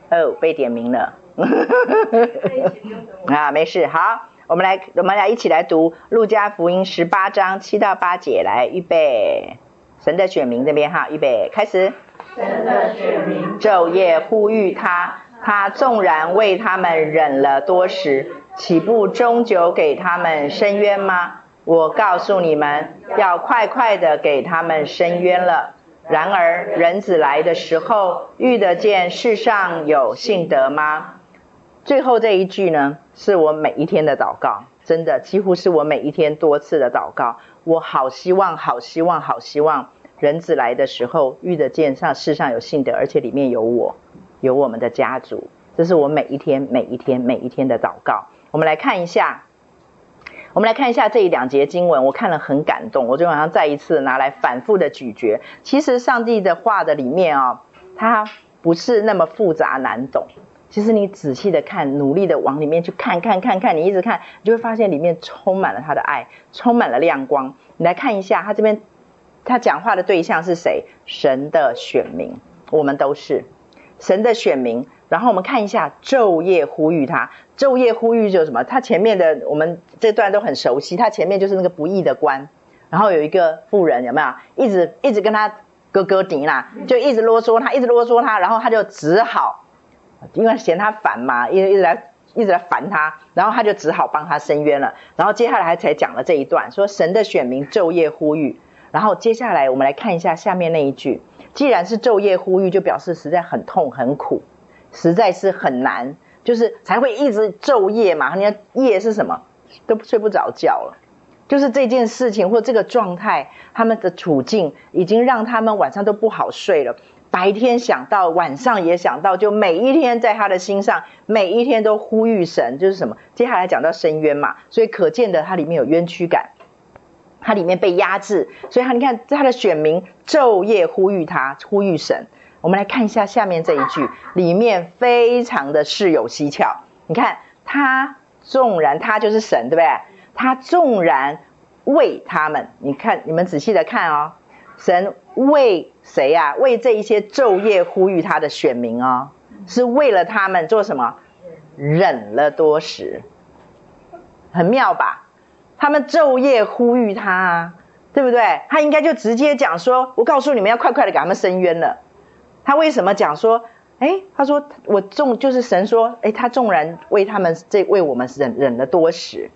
哦，被点名了。啊，没事，好。我们来，我们来一起来读《路加福音》十八章七到八节。来，预备，神的选民这边哈，预备，开始。神的选民昼夜呼吁他，他纵然为他们忍了多时，岂不终究给他们伸冤吗？我告诉你们，要快快的给他们伸冤了。然而，人子来的时候，遇得见世上有信德吗？最后这一句呢，是我每一天的祷告，真的几乎是我每一天多次的祷告。我好希望，好希望，好希望，人子来的时候遇得见上世上有信德，而且里面有我，有我们的家族。这是我每一天、每一天、每一天的祷告。我们来看一下，我们来看一下这一两节经文，我看了很感动，我就晚上再一次拿来反复的咀嚼。其实上帝的话的里面啊、哦，它不是那么复杂难懂。其实你仔细的看，努力的往里面去看，看，看，看，你一直看，你就会发现里面充满了他的爱，充满了亮光。你来看一下，他这边他讲话的对象是谁？神的选民，我们都是神的选民。然后我们看一下，昼夜呼吁他，昼夜呼吁就是什么？他前面的我们这段都很熟悉，他前面就是那个不义的官，然后有一个妇人，有没有？一直一直跟他哥哥顶啦，就一直啰嗦他，一直啰嗦他，然后他就只好。因为嫌他烦嘛，一直一直来一直来烦他，然后他就只好帮他伸冤了。然后接下来才讲了这一段，说神的选民昼夜呼吁。然后接下来我们来看一下下面那一句，既然是昼夜呼吁，就表示实在很痛很苦，实在是很难，就是才会一直昼夜嘛。你看夜是什么？都睡不着觉了，就是这件事情或这个状态，他们的处境已经让他们晚上都不好睡了。白天想到，晚上也想到，就每一天在他的心上，每一天都呼吁神，就是什么？接下来讲到深渊嘛，所以可见的他里面有冤屈感，他里面被压制，所以他你看他的选民昼夜呼吁他，呼吁神。我们来看一下下面这一句，里面非常的事有蹊跷。你看他纵然他就是神，对不对？他纵然为他们，你看你们仔细的看哦。神为谁呀、啊？为这一些昼夜呼吁他的选民哦，是为了他们做什么？忍了多时，很妙吧？他们昼夜呼吁他，啊，对不对？他应该就直接讲说：“我告诉你们要快快的给他们伸冤了。”他为什么讲说哎，他说我纵就是神说，哎，他纵然为他们这为我们忍忍了多时，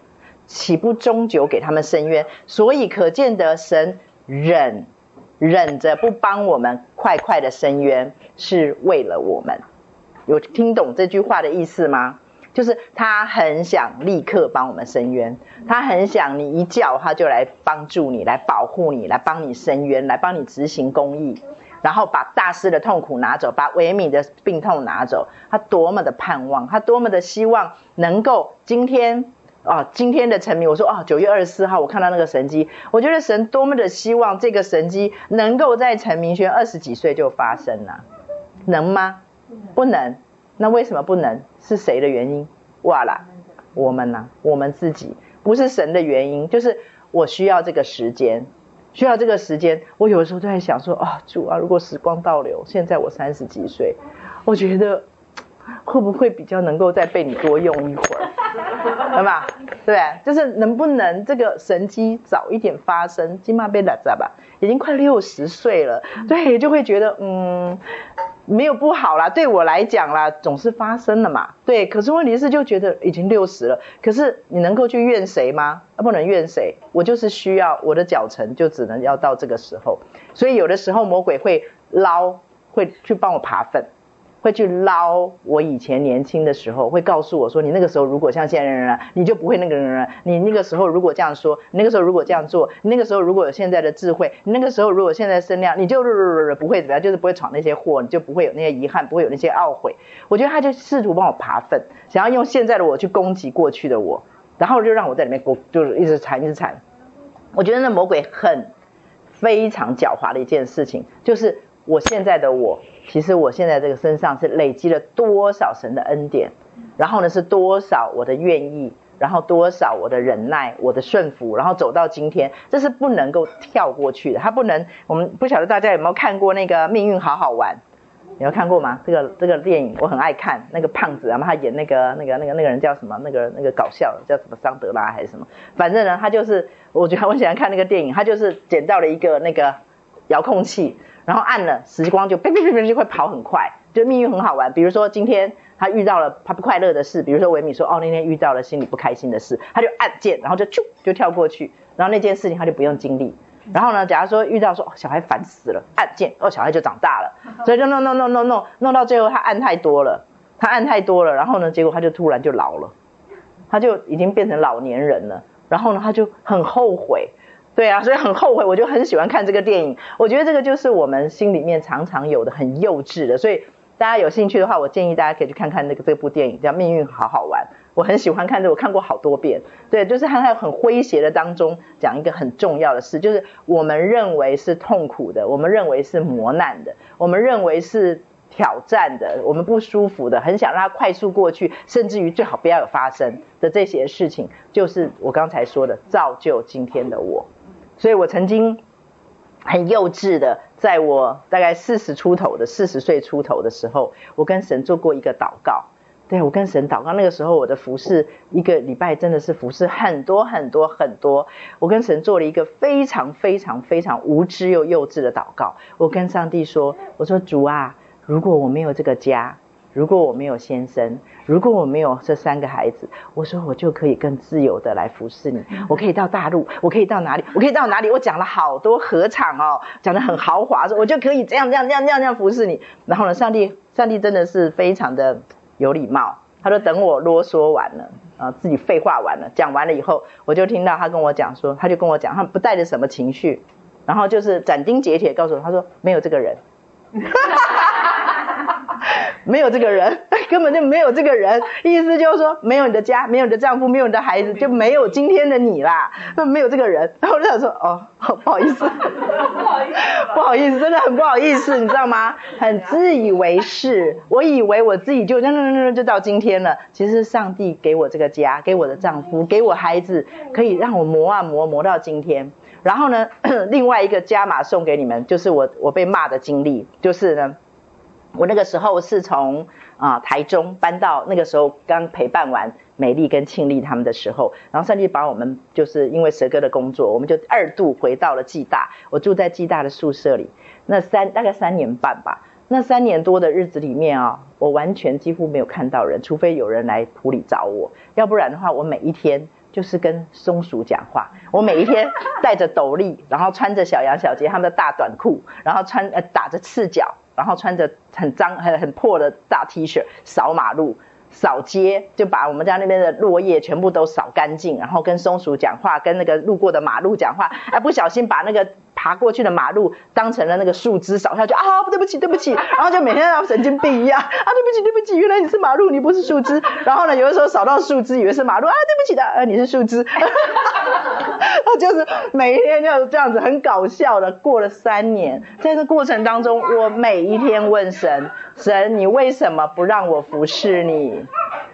岂不终久给他们伸冤？所以可见得神忍忍着不帮我们快快的伸冤，是为了我们。有听懂这句话的意思吗？就是他很想立刻帮我们伸冤，他很想你一叫他就来帮助你，来保护你，来帮你伸冤，来帮你执行公义，然后把大师的痛苦拿走，把维米的病痛拿走。他多么的盼望，他多么的希望能够今天啊，今天的成名，我说啊，九月二十四号我看到那个神迹，我觉得神多么的希望这个神迹能够在陈明轩二十几岁就发生啊，能吗？不能。那为什么不能？是谁的原因？哇啦，我们呐、啊，我们自己不是神的原因，就是我需要这个时间，需要这个时间。我有的时候都在想说，啊，主啊，如果时光倒流，现在我三十几岁，我觉得会不会比较能够再被你多用一会儿，对吧？对，就是能不能这个神机早一点发生？金马贝达知道吧？已经快六十岁了，对，就会觉得嗯。没有不好啦，对我来讲啦，总是发生了嘛。对，可是问题是就觉得已经六十了，可是你能够去怨谁吗？啊，不能怨谁，我就是需要我的脚程，就只能要到这个时候。所以有的时候魔鬼会捞，会去帮我爬粪。会去捞我以前年轻的时候，会告诉我说：“你那个时候如果像现在人，你就不会那个人了。你那个时候如果这样说，你那个时候如果这样做，你那个时候如果有现在的智慧，你那个时候如果现在声 量，你就不会怎么样，就是不会闯那些祸，你就不会有那些遗憾，不会有那些懊悔。”我觉得他就试图帮我爬粪，想要用现在的我去攻击过去的我，然后就让我在里面过，就是一直缠，一直缠。我觉得那魔鬼很非常狡猾的一件事情，就是我现在的我。其实我现在这个身上是累积了多少神的恩典，然后呢是多少我的愿意，然后多少我的忍耐，我的顺服，然后走到今天，这是不能够跳过去的。他不能，我们不晓得大家有没有看过那个《命运好好玩》，你有看过吗？这个这个电影我很爱看，那个胖子，然后他演那个那个那个那个人叫什么？那个那个搞笑叫什么？桑德拉还是什么？反正呢，他就是，我觉得我喜欢看那个电影，他就是捡到了一个那个遥控器。然后按了，时光就哔哔哔哔就会跑很快，就命运很好玩。比如说今天他遇到了他不快乐的事，比如说维米说哦那天遇到了心里不开心的事，他就按键，然后就咻就跳过去，然后那件事情他就不用经历。然后呢，假如说遇到说哦小孩烦死了，按键哦小孩就长大了，所以就弄弄弄弄弄弄到最后他按太多了，他按太多了，然后呢结果他就突然就老了，他就已经变成老年人了，然后呢他就很后悔。对啊，所以很后悔，我就很喜欢看这个电影。我觉得这个就是我们心里面常常有的很幼稚的，所以大家有兴趣的话，我建议大家可以去看看那个这部电影，叫《命运好好玩》。我很喜欢看这，我看过好多遍。对，就是他在很诙谐的当中讲一个很重要的事，就是我们认为是痛苦的，我们认为是磨难的，我们认为是挑战的，我们不舒服的，很想让它快速过去，甚至于最好不要有发生的这些事情，就是我刚才说的造就今天的我。所以我曾经很幼稚的，在我大概四十出头的四十岁出头的时候，我跟神做过一个祷告。对，我跟神祷告，那个时候我的服侍一个礼拜真的是服侍很多很多很多。我跟神做了一个非常非常非常无知又幼稚的祷告。我跟上帝说：“我说主啊，如果我没有这个家。”如果我没有先生，如果我没有这三个孩子，我说我就可以更自由的来服侍你。我可以到大陆，我可以到哪里？我可以到哪里？我讲了好多合场哦，讲的很豪华，说我就可以这样这样这样这样这样服侍你。然后呢，上帝上帝真的是非常的有礼貌，他说等我啰嗦完了啊，自己废话完了，讲完了以后，我就听到他跟我讲说，他就跟我讲，他不带着什么情绪，然后就是斩钉截铁告诉我，他说没有这个人。没有这个人，根本就没有这个人。意思就是说，没有你的家，没有你的丈夫，没有你的孩子，就没有今天的你啦。那没有这个人，然 后我就想说，哦，不好意思，不好意思，不好意思，真的很不好意思，你知道吗？很自以为是，我以为我自己就那那那就到今天了。其实上帝给我这个家，给我的丈夫，给我孩子，可以让我磨啊磨磨到今天。然后呢，另外一个加码送给你们，就是我我被骂的经历，就是呢。我那个时候是从啊、台中搬到那个时候刚陪伴完美丽跟庆丽他们的时候，然后上帝把我们就是因为蛇哥的工作，我们就二度回到了暨大。我住在暨大的宿舍里，那三大概三年半吧。那三年多的日子里面啊，我完全几乎没有看到人，除非有人来埔里找我，要不然的话，我每一天就是跟松鼠讲话。我每一天戴着斗笠，然后穿着小杨小杰他们的大短裤，然后穿呃打着赤脚，然后穿着很脏很很破的大 T 恤扫马路。扫街就把我们家那边的落叶全部都扫干净，然后跟松鼠讲话，跟那个路过的马路讲话，哎，不小心把那个爬过去的马路当成了那个树枝扫下去啊，对不起对不起，然后就每天像神经病一样啊，对不起对不起，原来你是马路，你不是树枝，然后呢，有的时候扫到树枝以为是马路啊，对不起的，啊，你是树枝，他 就是每一天就这样子很搞笑的过了三年，在这过程当中，我每一天问神。神，你为什么不让我服侍你？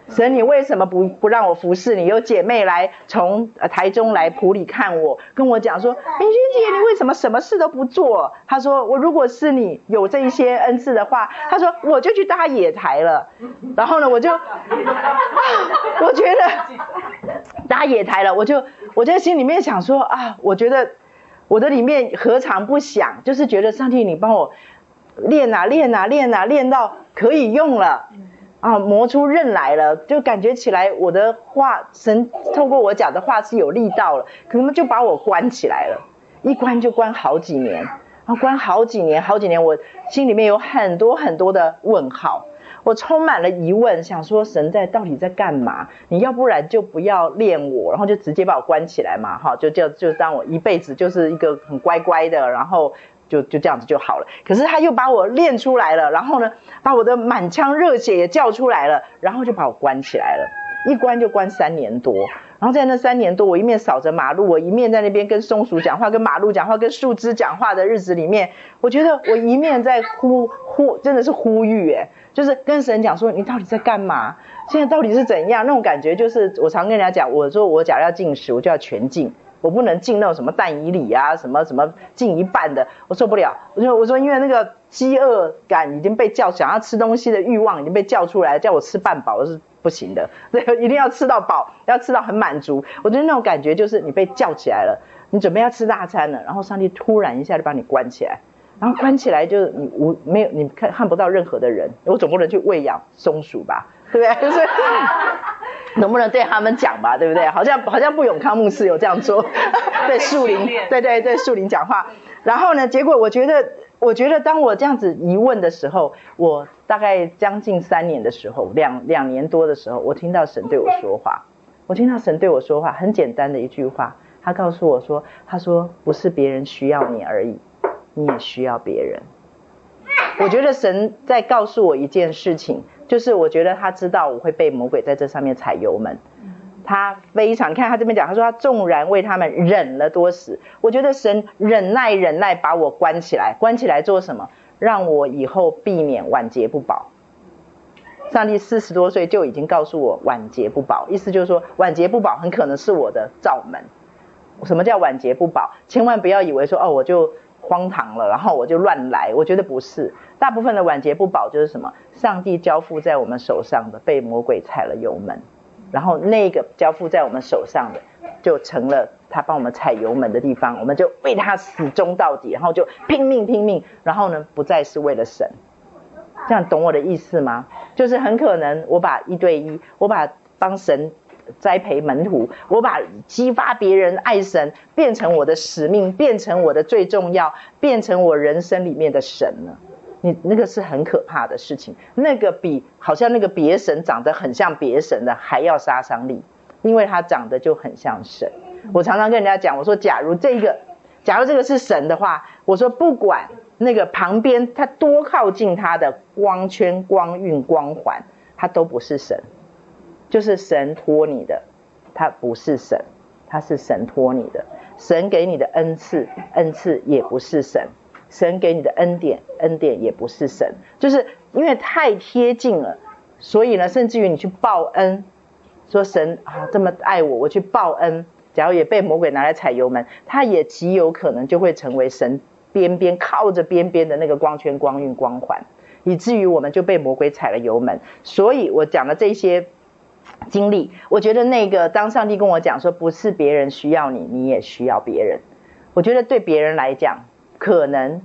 神，你为什么不不让我服侍你？有姐妹来从台中来埔里看我，跟我讲说：“明君姐，你为什么什么事都不做？”她说：“我如果是你有这一些恩赐的话，她说我就去搭野台了。”然后呢，我就，啊，我觉得搭野台了，我就我在心里面想说啊，我觉得我的里面何尝不想，就是觉得上帝，你帮我。练啊练啊练啊练到可以用了啊，磨出刃来了，就感觉起来我的话，神透过我讲的话是有力道了，可能就把我关起来了，一关就关好几年，啊，关好几年好几年，我心里面有很多很多的问号，我充满了疑问，想说神在到底在干嘛？你要不然就不要练我，然后就直接把我关起来嘛，哈，就就就当我一辈子就是一个很乖乖的，然后。就就这样子就好了。可是他又把我练出来了，然后呢，把我的满腔热血也叫出来了，然后就把我关起来了，一关就关三年多。然后在那三年多，我一面扫着马路，我一面在那边跟松鼠讲话，跟马路讲话，跟树枝讲话的日子里面，我觉得我一面在呼呼，真的是呼吁，哎，就是跟神讲说，你到底在干嘛？现在到底是怎样？那种感觉就是，我常跟人家讲，我说我假如要禁食，我就要全禁。我不能进那种什么但以里啊，什么什么进一半的，我受不了。我说我说，因为那个饥饿感已经被叫，想要吃东西的欲望已经被叫出来，叫我吃半饱是不行的，对，一定要吃到饱，要吃到很满足。我觉得那种感觉就是你被叫起来了，你准备要吃大餐了，然后上帝突然一下就把你关起来，然后关起来就是你无没有你看看不到任何的人，我总不能去喂养松鼠吧，对不对？就是。能不能对他们讲吧，对不对？好像好像不永康牧师有这样说，对树林，对对对树林讲话。然后呢，结果我觉得，我觉得当我这样子疑问的时候，我大概将近三年的时候，两两年多的时候，我听到神对我说话。我听到神对我说话，很简单的一句话，他告诉我说：“他说不是别人需要你而已，你也需要别人。”我觉得神在告诉我一件事情。就是我觉得他知道我会被魔鬼在这上面踩油门，他非常，看他这边讲，他说他纵然为他们忍了多时，我觉得神忍耐忍耐把我关起来，关起来做什么？让我以后避免晚节不保。上帝四十多岁就已经告诉我晚节不保，意思就是说晚节不保很可能是我的罩门。什么叫晚节不保？千万不要以为说哦我就。荒唐了，然后我就乱来。我觉得不是，大部分的晚节不保就是什么？上帝交付在我们手上的，被魔鬼踩了油门，然后那个交付在我们手上的，就成了他帮我们踩油门的地方，我们就为他死忠到底，然后就拼命拼命，然后呢，不再是为了神。这样懂我的意思吗？就是很可能我把一对一，我把帮神。栽培门徒，我把激发别人爱神变成我的使命，变成我的最重要，变成我人生里面的神了。你那个是很可怕的事情，那个比好像那个别神长得很像别神的还要杀伤力，因为他长得就很像神。我常常跟人家讲，我说假如这个，假如这个是神的话，我说不管那个旁边他多靠近他的光圈、光晕、光环，他都不是神。就是神托你的，他不是神，他是神托你的。神给你的恩赐，恩赐也不是神。神给你的恩典，恩典也不是神。就是因为太贴近了，所以呢，甚至于你去报恩，说神啊这么爱我，我去报恩，假如也被魔鬼拿来踩油门，他也极有可能就会成为神边边靠着边边的那个光圈、光晕、光环，以至于我们就被魔鬼踩了油门。所以我讲的这些。经历，我觉得那个当上帝跟我讲说，不是别人需要你，你也需要别人。我觉得对别人来讲，可能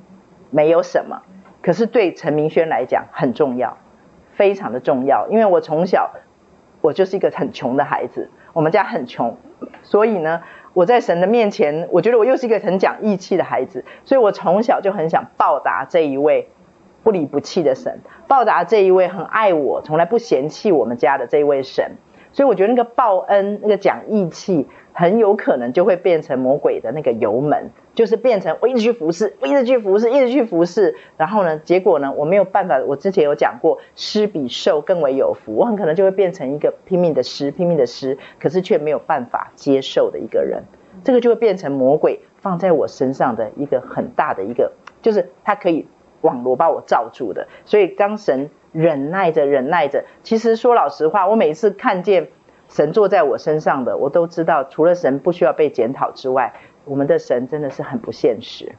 没有什么，可是对陈明轩来讲很重要，非常的重要。因为我从小我就是一个很穷的孩子，我们家很穷，所以呢，我在神的面前，我觉得我又是一个很讲义气的孩子，所以我从小就很想报答这一位不离不弃的神，报答这一位很爱我、从来不嫌弃我们家的这一位神。所以我觉得那个报恩、那个讲义气，很有可能就会变成魔鬼的那个油门，就是变成我一直去服侍，我一直去服侍，一直去服侍。然后呢，结果呢，我没有办法。我之前有讲过，施比受更为有福，我很可能就会变成一个拼命的施，拼命的施，可是却没有办法接受的一个人。这个就会变成魔鬼放在我身上的一个很大的一个，就是他可以网罗把我罩住的。所以当神。忍耐着，忍耐着。其实说老实话，我每次看见神坐在我身上的，我都知道，除了神不需要被检讨之外，我们的神真的是很不现实。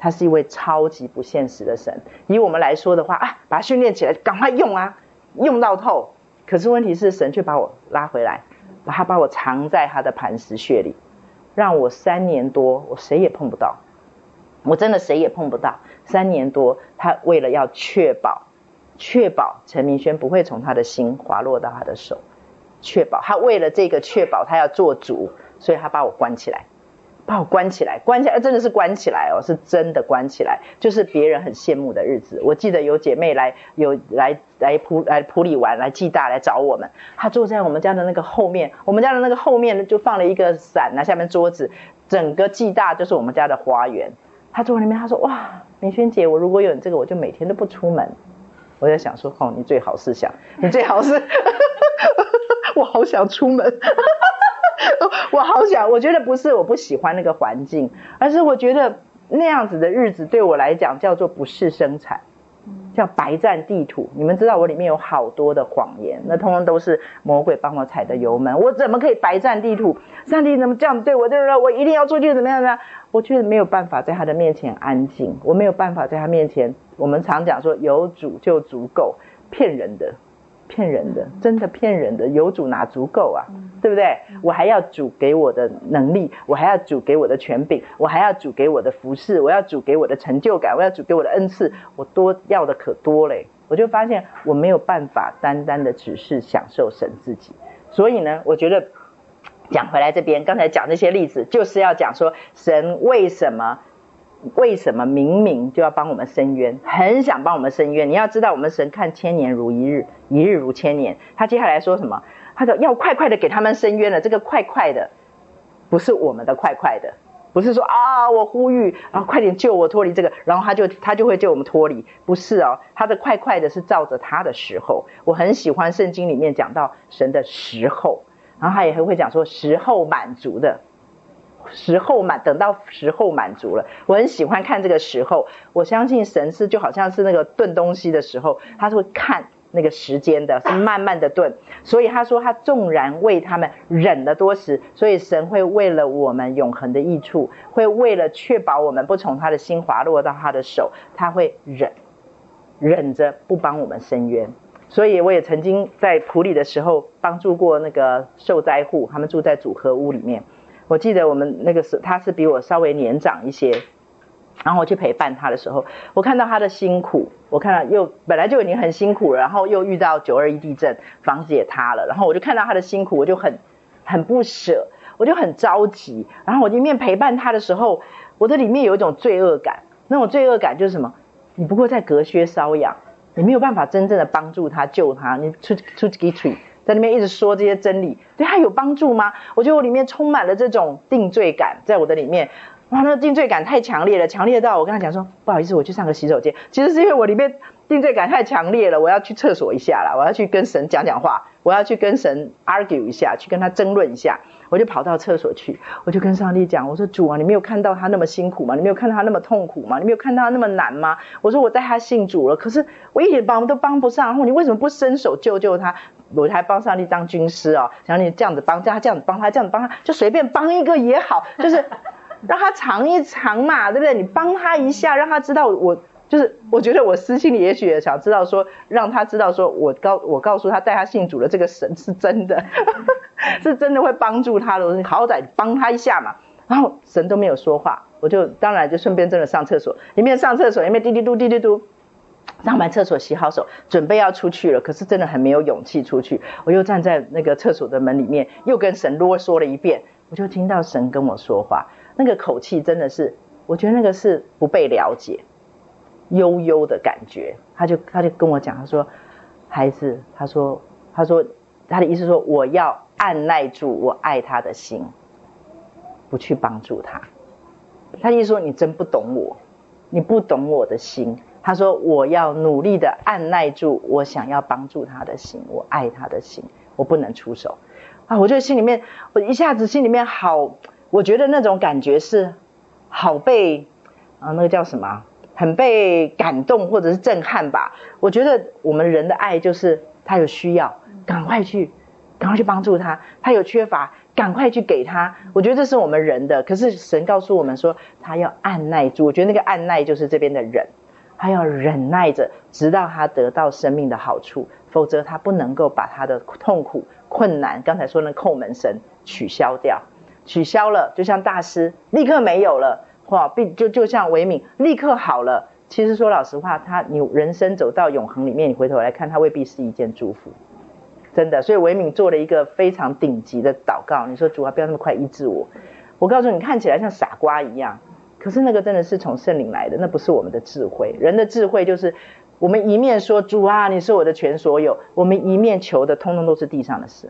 他是一位超级不现实的神。以我们来说的话啊，把他训练起来，赶快用啊，用到透。可是问题是，神却把我拉回来，把他把我藏在他的磐石穴里，让我三年多，我谁也碰不到。我真的谁也碰不到。三年多，他为了要确保。确保陈明轩不会从他的心滑落到他的手，确保他为了这个确保他要做主，所以他把我关起来，把我关起来，关起来，真的是关起来哦，是真的关起来，就是别人很羡慕的日子。我记得有姐妹来，有来来普来普里玩，来暨大来找我们，她坐在我们家的那个后面，我们家的那个后面就放了一个伞，那下面桌子，整个暨大就是我们家的花园。他坐在那边，他说：“哇，明轩姐，我如果有你这个，我就每天都不出门。”我在想说，哦，你最好是想，你最好是，我好想出门，我好想，我觉得不是我不喜欢那个环境，而是我觉得那样子的日子对我来讲叫做不是生产，叫白占地图。你们知道我里面有好多的谎言，那通通都是魔鬼帮我踩的油门。我怎么可以白占地图？上帝怎么这样对我？对不对？我一定要出去怎么样呢？我却没有办法在他的面前安静，我没有办法在他面前。我们常讲说有主就足够，骗人的，骗人的，真的骗人的。有主哪足够啊？对不对？我还要主给我的能力，我还要主给我的权柄，我还要主给我的服饰，我要主给我的成就感，我要主给我的恩赐，我多要的可多嘞。我就发现我没有办法单单的只是享受神自己，所以呢，我觉得。讲回来这边，刚才讲那些例子，就是要讲说神为什么为什么明明就要帮我们伸冤，很想帮我们伸冤。你要知道，我们神看千年如一日，一日如千年。他接下来说什么？他说要快快的给他们伸冤了。这个快快的，不是我们的快快的，不是说啊，我呼吁啊，快点救我脱离这个，然后他就他就会救我们脱离。不是哦，他的快快的是照着他的时候。我很喜欢圣经里面讲到神的时候。然后他也很会讲说时候满足的，时候满等到时候满足了，我很喜欢看这个时候。我相信神是就好像是那个炖东西的时候，他是会看那个时间的，是慢慢的炖。所以他说他纵然为他们忍了多时，所以神会为了我们永恒的益处，会为了确保我们不从他的心滑落到他的手，他会忍，忍着不帮我们伸冤。所以我也曾经在普里的时候帮助过那个受灾户，他们住在组合屋里面。我记得我们那个时他是比我稍微年长一些，然后我去陪伴他的时候，我看到他的辛苦，我看到又本来就已经很辛苦了，然后又遇到九二一地震，房子也塌了，然后我就看到他的辛苦，我就很很不舍，我就很着急。然后我一面陪伴他的时候，我的里面有一种罪恶感，那种罪恶感就是什么？你不过在隔靴搔痒。你没有办法真正的帮助他救他，你出出几嘴在那边一直说这些真理，对他有帮助吗？我觉得我里面充满了这种定罪感，在我的里面，哇，那个定罪感太强烈了，强烈到我跟他讲说，不好意思，我去上个洗手间。其实是因为我里面定罪感太强烈了，我要去厕所一下啦，我要去跟神讲讲话，我要去跟神 argue 一下，去跟他争论一下。我就跑到厕所去，我就跟上帝讲：“我说主啊，你没有看到他那么辛苦吗？你没有看到他那么痛苦吗？你没有看到他那么难吗？我说我带他信主了，可是我一点帮都帮不上，然后你为什么不伸手救救他？我还帮上帝当军师哦，想你这样子帮，叫他这样子帮他，这样子帮他，就随便帮一个也好，就是 让他尝一尝嘛，对不对？你帮他一下，让他知道我。”就是我觉得我私心里也许也想知道说，让他知道说我告我告诉他带他信主的这个神是真的，是真的会帮助他的。我说好歹帮他一下嘛。然后神都没有说话，我就当然就顺便真的上厕所，一面上厕所一面滴滴嘟滴滴嘟，上完厕所洗好手，准备要出去了，可是真的很没有勇气出去。我又站在那个厕所的门里面，又跟神啰嗦了一遍。我就听到神跟我说话，那个口气真的是，我觉得那个是不被了解，悠悠的感觉。他就他就跟我讲，他说：“孩子，他说他说他的意思说，我要按耐住我爱他的心，不去帮助他。他意思说，你真不懂我，你不懂我的心。”他说：“我要努力的按耐住我想要帮助他的心，我爱他的心，我不能出手啊！我觉得心里面，我一下子心里面好，我觉得那种感觉是好被啊，那个叫什么？很被感动或者是震撼吧。我觉得我们人的爱就是他有需要，赶快去，赶快去帮助他；他有缺乏，赶快去给他。我觉得这是我们人的。可是神告诉我们说，他要按耐住。我觉得那个按耐就是这边的忍。”他要忍耐着，直到他得到生命的好处，否则他不能够把他的痛苦、困难，刚才说那叩门声取消掉，取消了，就像大师立刻没有了，哇，并就就像维敏立刻好了。其实说老实话，他你人生走到永恒里面，你回头来看，他未必是一件祝福，真的。所以维敏做了一个非常顶级的祷告，你说主啊，不要那么快医治我，我告诉你，看起来像傻瓜一样。可是那个真的是从圣灵来的，那不是我们的智慧。人的智慧就是，我们一面说主啊，你是我的全所有，我们一面求的通通都是地上的事，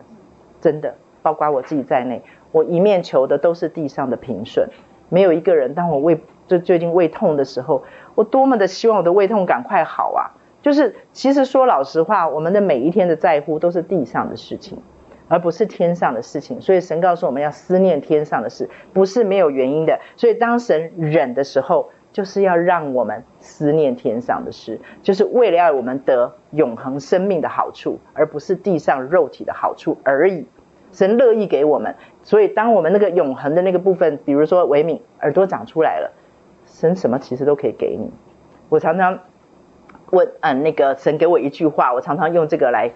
真的，包括我自己在内，我一面求的都是地上的平顺。没有一个人，当我胃就最近胃痛的时候，我多么的希望我的胃痛赶快好啊！就是其实说老实话，我们的每一天的在乎都是地上的事情。而不是天上的事情，所以神告诉我们要思念天上的事，不是没有原因的。所以当神忍的时候，就是要让我们思念天上的事，就是为了要我们得永恒生命的好处，而不是地上肉体的好处而已。神乐意给我们，所以当我们那个永恒的那个部分，比如说维敏耳朵长出来了，神什么其实都可以给你。我常常问，嗯，那个神给我一句话，我常常用这个来。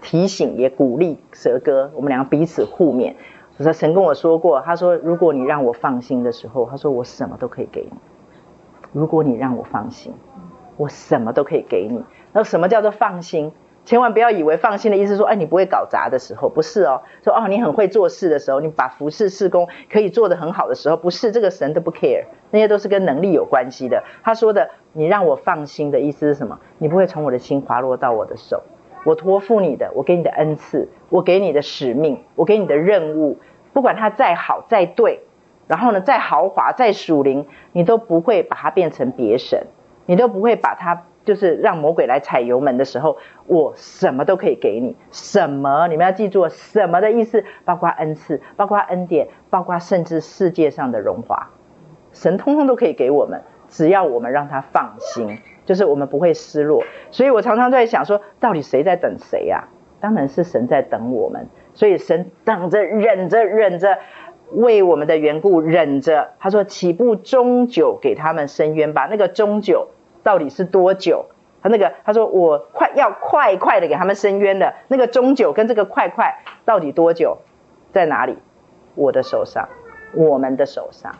提醒也鼓励蛇哥，我们两个彼此互勉。我说神跟我说过，他说如果你让我放心的时候，他说我什么都可以给你。如果你让我放心，我什么都可以给你。那什么叫做放心？千万不要以为放心的意思说，哎，你不会搞砸的时候，不是哦。说哦，你很会做事的时候，你把服侍事工可以做得很好的时候，不是这个神都不 care，那些都是跟能力有关系的。他说的，你让我放心的意思是什么？你不会从我的心滑落到我的手。我托付你的，我给你的恩赐，我给你的使命，我给你的任务，不管它再好再对，然后呢，再豪华再属灵，你都不会把它变成别神，你都不会把它就是让魔鬼来踩油门的时候，我什么都可以给你，什么你们要记住，什么的意思，包括恩赐，包括恩典，包括甚至世界上的荣华，神通通都可以给我们，只要我们让他放心。就是我们不会失落，所以我常常在想说，到底谁在等谁呀？当然是神在等我们，所以神等着、忍着、忍着，为我们的缘故忍着。他说：“岂不终久给他们伸冤吧？”那个终久到底是多久？他那个他说：“我快要快快的给他们伸冤了。”那个终久跟这个快快到底多久？在哪里？我的手上，我们的手上，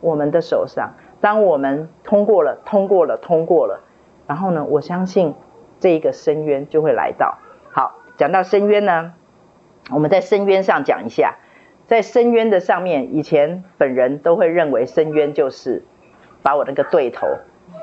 我们的手上。当我们通过了，通过了，通过了，然后呢，我相信这一个深渊就会来到。好，讲到深渊呢，我们在深渊上讲一下，在深渊的上面，以前本人都会认为深渊就是把我那个对头，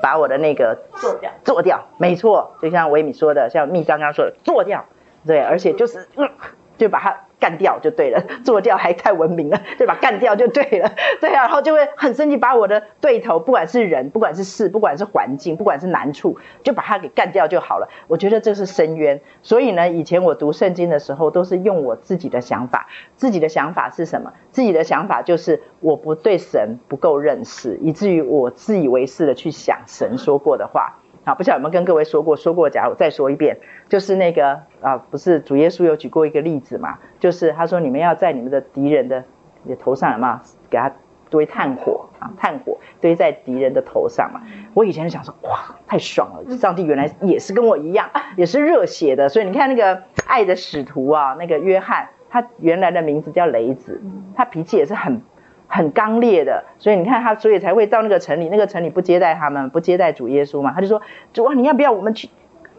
把我的那个做掉，做掉，没错，就像维米说的，像蜜刚刚说的，做掉，对，而且就是，嗯，就把它。干掉就对了，做掉还太文明了，对吧？干掉就对了，对啊，然后就会很生气，把我的对头，不管是人，不管是事，不管是环境，不管是难处，就把它给干掉就好了。我觉得这是深渊，所以呢，以前我读圣经的时候，都是用我自己的想法。自己的想法是什么？自己的想法就是我不对神不够认识，以至于我自以为是的去想神说过的话。好，不晓得有没有跟各位说过？说过，假如我再说一遍，就是那个啊，不是主耶稣有举过一个例子嘛？就是他说，你们要在你们的敌人的你的头上有没有给他堆炭火啊？炭火堆在敌人的头上嘛？我以前就想说，哇，太爽了！上帝原来也是跟我一样，也是热血的。所以你看那个爱的使徒啊，那个约翰，他原来的名字叫雷子，他脾气也是很很刚烈的，所以你看他，所以才会到那个城里，那个城里不接待他们，不接待主耶稣嘛，他就说主啊，你要不要我们去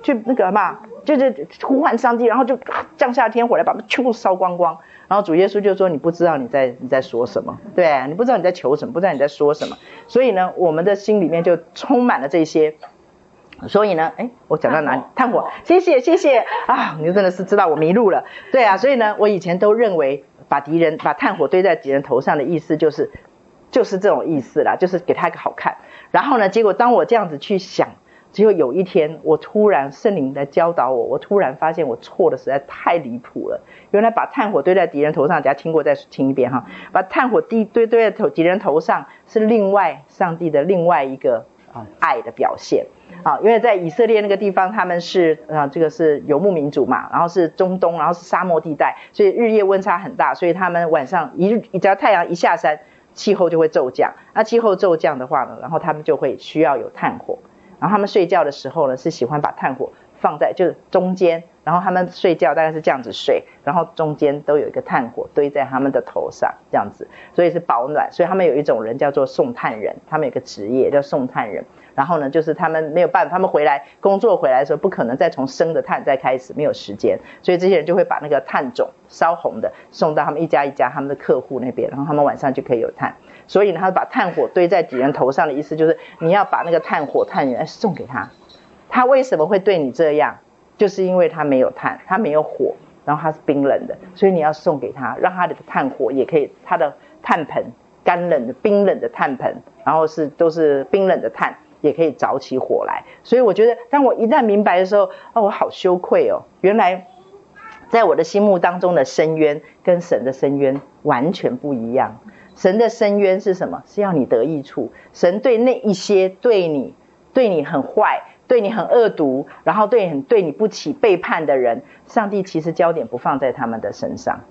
去那个嘛，就是呼唤上帝，然后就降下天火来把他们全部烧光光。然后主耶稣就说你不知道你在你在说什么，对，你不知道你在求什么，不知道你在说什么，所以呢，我们的心里面就充满了这些。所以呢，哎，我讲到哪里？炭火，谢谢谢谢啊！你真的是知道我迷路了，对啊，所以呢，我以前都认为把敌人把炭火堆在敌人头上的意思就是就是这种意思啦，就是给他一个好看。然后呢，结果当我这样子去想，结果有一天我突然圣灵来教导我，我突然发现我错的实在太离谱了。原来把炭火堆在敌人头上，大家听过再听一遍哈，把炭火堆堆堆在头敌人头上是另外上帝的另外一个啊爱的表现。好，因为在以色列那个地方，他们是啊，这个是游牧民族嘛，然后是中东，然后是沙漠地带，所以日夜温差很大，所以他们晚上一只要太阳一下山，气候就会骤降。那气候骤降的话呢，然后他们就会需要有炭火，然后他们睡觉的时候呢，是喜欢把炭火放在就是中间，然后他们睡觉大概是这样子睡，然后中间都有一个炭火堆在他们的头上，这样子，所以是保暖。所以他们有一种人叫做送炭人，他们有个职业叫送炭人。然后呢，就是他们没有办法，他们回来工作回来的时候，不可能再从生的炭再开始，没有时间，所以这些人就会把那个炭种烧红的送到他们一家一家他们的客户那边，然后他们晚上就可以有炭。所以呢，他把炭火堆在敌人头上的意思就是，你要把那个炭火炭源送给他。他为什么会对你这样？就是因为他没有炭，他没有火，然后他是冰冷的，所以你要送给他，让他的炭火也可以，他的炭盆干冷的冰冷的炭盆，然后是都是冰冷的炭。也可以着起火来，所以我觉得，当我一旦明白的时候，啊，我好羞愧哦！原来，在我的心目当中的深渊跟神的深渊完全不一样。神的深渊是什么？是要你得益处。神对那一些对你、对你很坏、对你很恶毒，然后对很对你不起背叛的人，上帝其实焦点不放在他们的身上，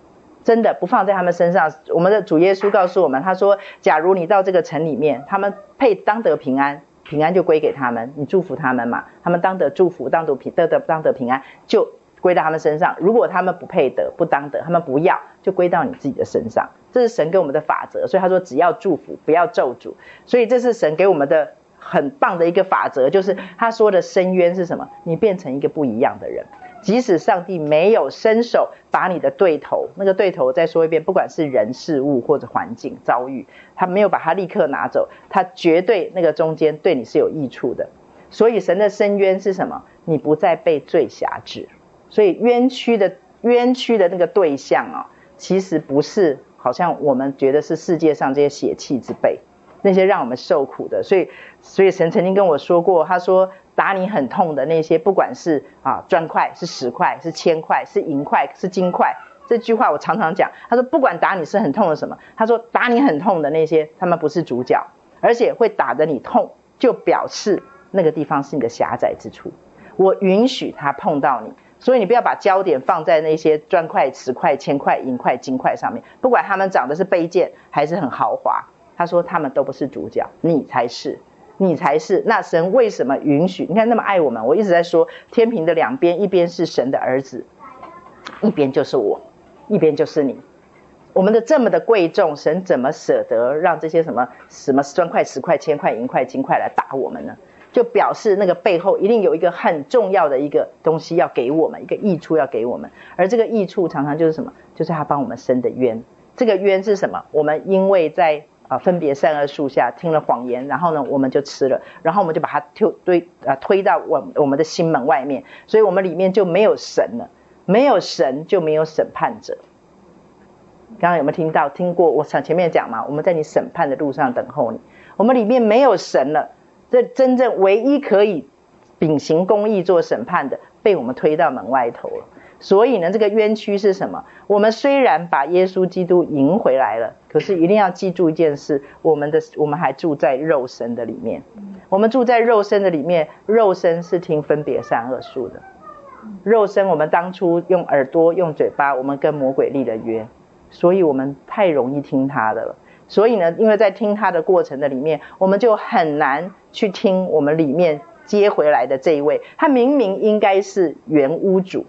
真的不放在他们身上。我们的主耶稣告诉我们，他说：“假如你到这个城里面，他们配当得平安。”平安就归给他们，你祝福他们嘛，他们当得祝福，当得平得得当得平安，就归到他们身上。如果他们不配得，不当得，他们不要，就归到你自己的身上。这是神给我们的法则，所以他说只要祝福，不要咒诅。所以这是神给我们的很棒的一个法则，就是他说的深渊是什么？你变成一个不一样的人。即使上帝没有伸手把你的对头，那个对头再说一遍，不管是人事物或者环境遭遇，他没有把它立刻拿走，他绝对那个中间对你是有益处的。所以神的深渊是什么？你不再被罪辖制。所以冤屈的冤屈的那个对象啊，其实不是好像我们觉得是世界上这些血气之辈，那些让我们受苦的。所以所以神曾经跟我说过，他说。打你很痛的那些，不管是啊砖块、是石块、是铅块、是银块、是金块，这句话我常常讲。他说，不管打你是很痛的什么，他说打你很痛的那些，他们不是主角，而且会打得你痛，就表示那个地方是你的狭窄之处。我允许他碰到你，所以你不要把焦点放在那些砖块、石块、铅块、银块、金块上面，不管他们长得是卑贱还是很豪华。他说他们都不是主角，你才是。你才是。那神为什么允许？你看那么爱我们，我一直在说天平的两边，一边是神的儿子，一边就是我，一边就是你。我们的这么的贵重，神怎么舍得让这些什么什么砖块、石块、铅块、银块、金块来打我们呢？就表示那个背后一定有一个很重要的一个东西要给我们，一个益处要给我们。而这个益处常常就是什么？就是他帮我们伸的冤。这个冤是什么？我们因为在。啊，分别善恶树下听了谎言，然后呢，我们就吃了，然后我们就把它推推啊推到我我们的心门外面，所以我们里面就没有神了，没有神就没有审判者。刚刚有没有听到？听过？我想前面讲嘛，我们在你审判的路上等候你，我们里面没有神了，这真正唯一可以秉行公义做审判的，被我们推到门外头了。所以呢，这个冤屈是什么？我们虽然把耶稣基督迎回来了，可是一定要记住一件事：我们的我们还住在肉身的里面。我们住在肉身的里面，肉身是听分别善恶树的。肉身，我们当初用耳朵、用嘴巴，我们跟魔鬼立了约，所以我们太容易听他的了。所以呢，因为在听他的过程的里面，我们就很难去听我们里面接回来的这一位。他明明应该是原屋主。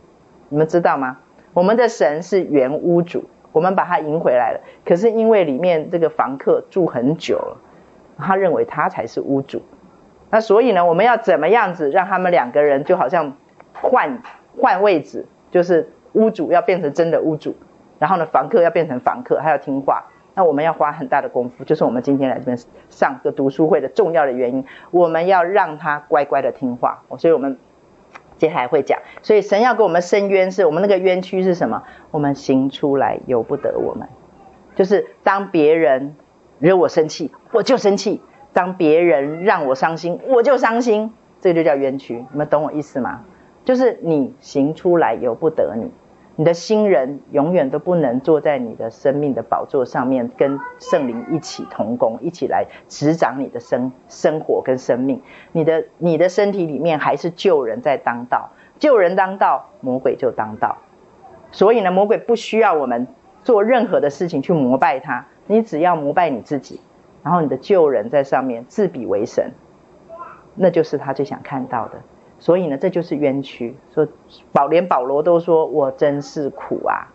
你们知道吗？我们的神是原屋主，我们把他迎回来了。可是因为里面这个房客住很久了，他认为他才是屋主。那所以呢，我们要怎么样子让他们两个人就好像换换位置，就是屋主要变成真的屋主，然后呢，房客要变成房客，他要听话。那我们要花很大的功夫，就是我们今天来这边上个读书会的重要的原因，我们要让他乖乖的听话。所以我们接下来会讲，所以神要给我们伸冤，是我们那个冤屈是什么？我们行出来由不得我们，就是当别人惹我生气，我就生气；当别人让我伤心，我就伤心。这就叫冤屈，你们懂我意思吗？就是你行出来由不得你。你的新人永远都不能坐在你的生命的宝座上面，跟圣灵一起同工，一起来执掌你的生生活跟生命。你的你的身体里面还是旧人在当道，旧人当道，魔鬼就当道。所以呢，魔鬼不需要我们做任何的事情去膜拜他，你只要膜拜你自己，然后你的旧人在上面自比为神，那就是他最想看到的。所以呢，这就是冤屈。说保连保罗都说我真是苦啊，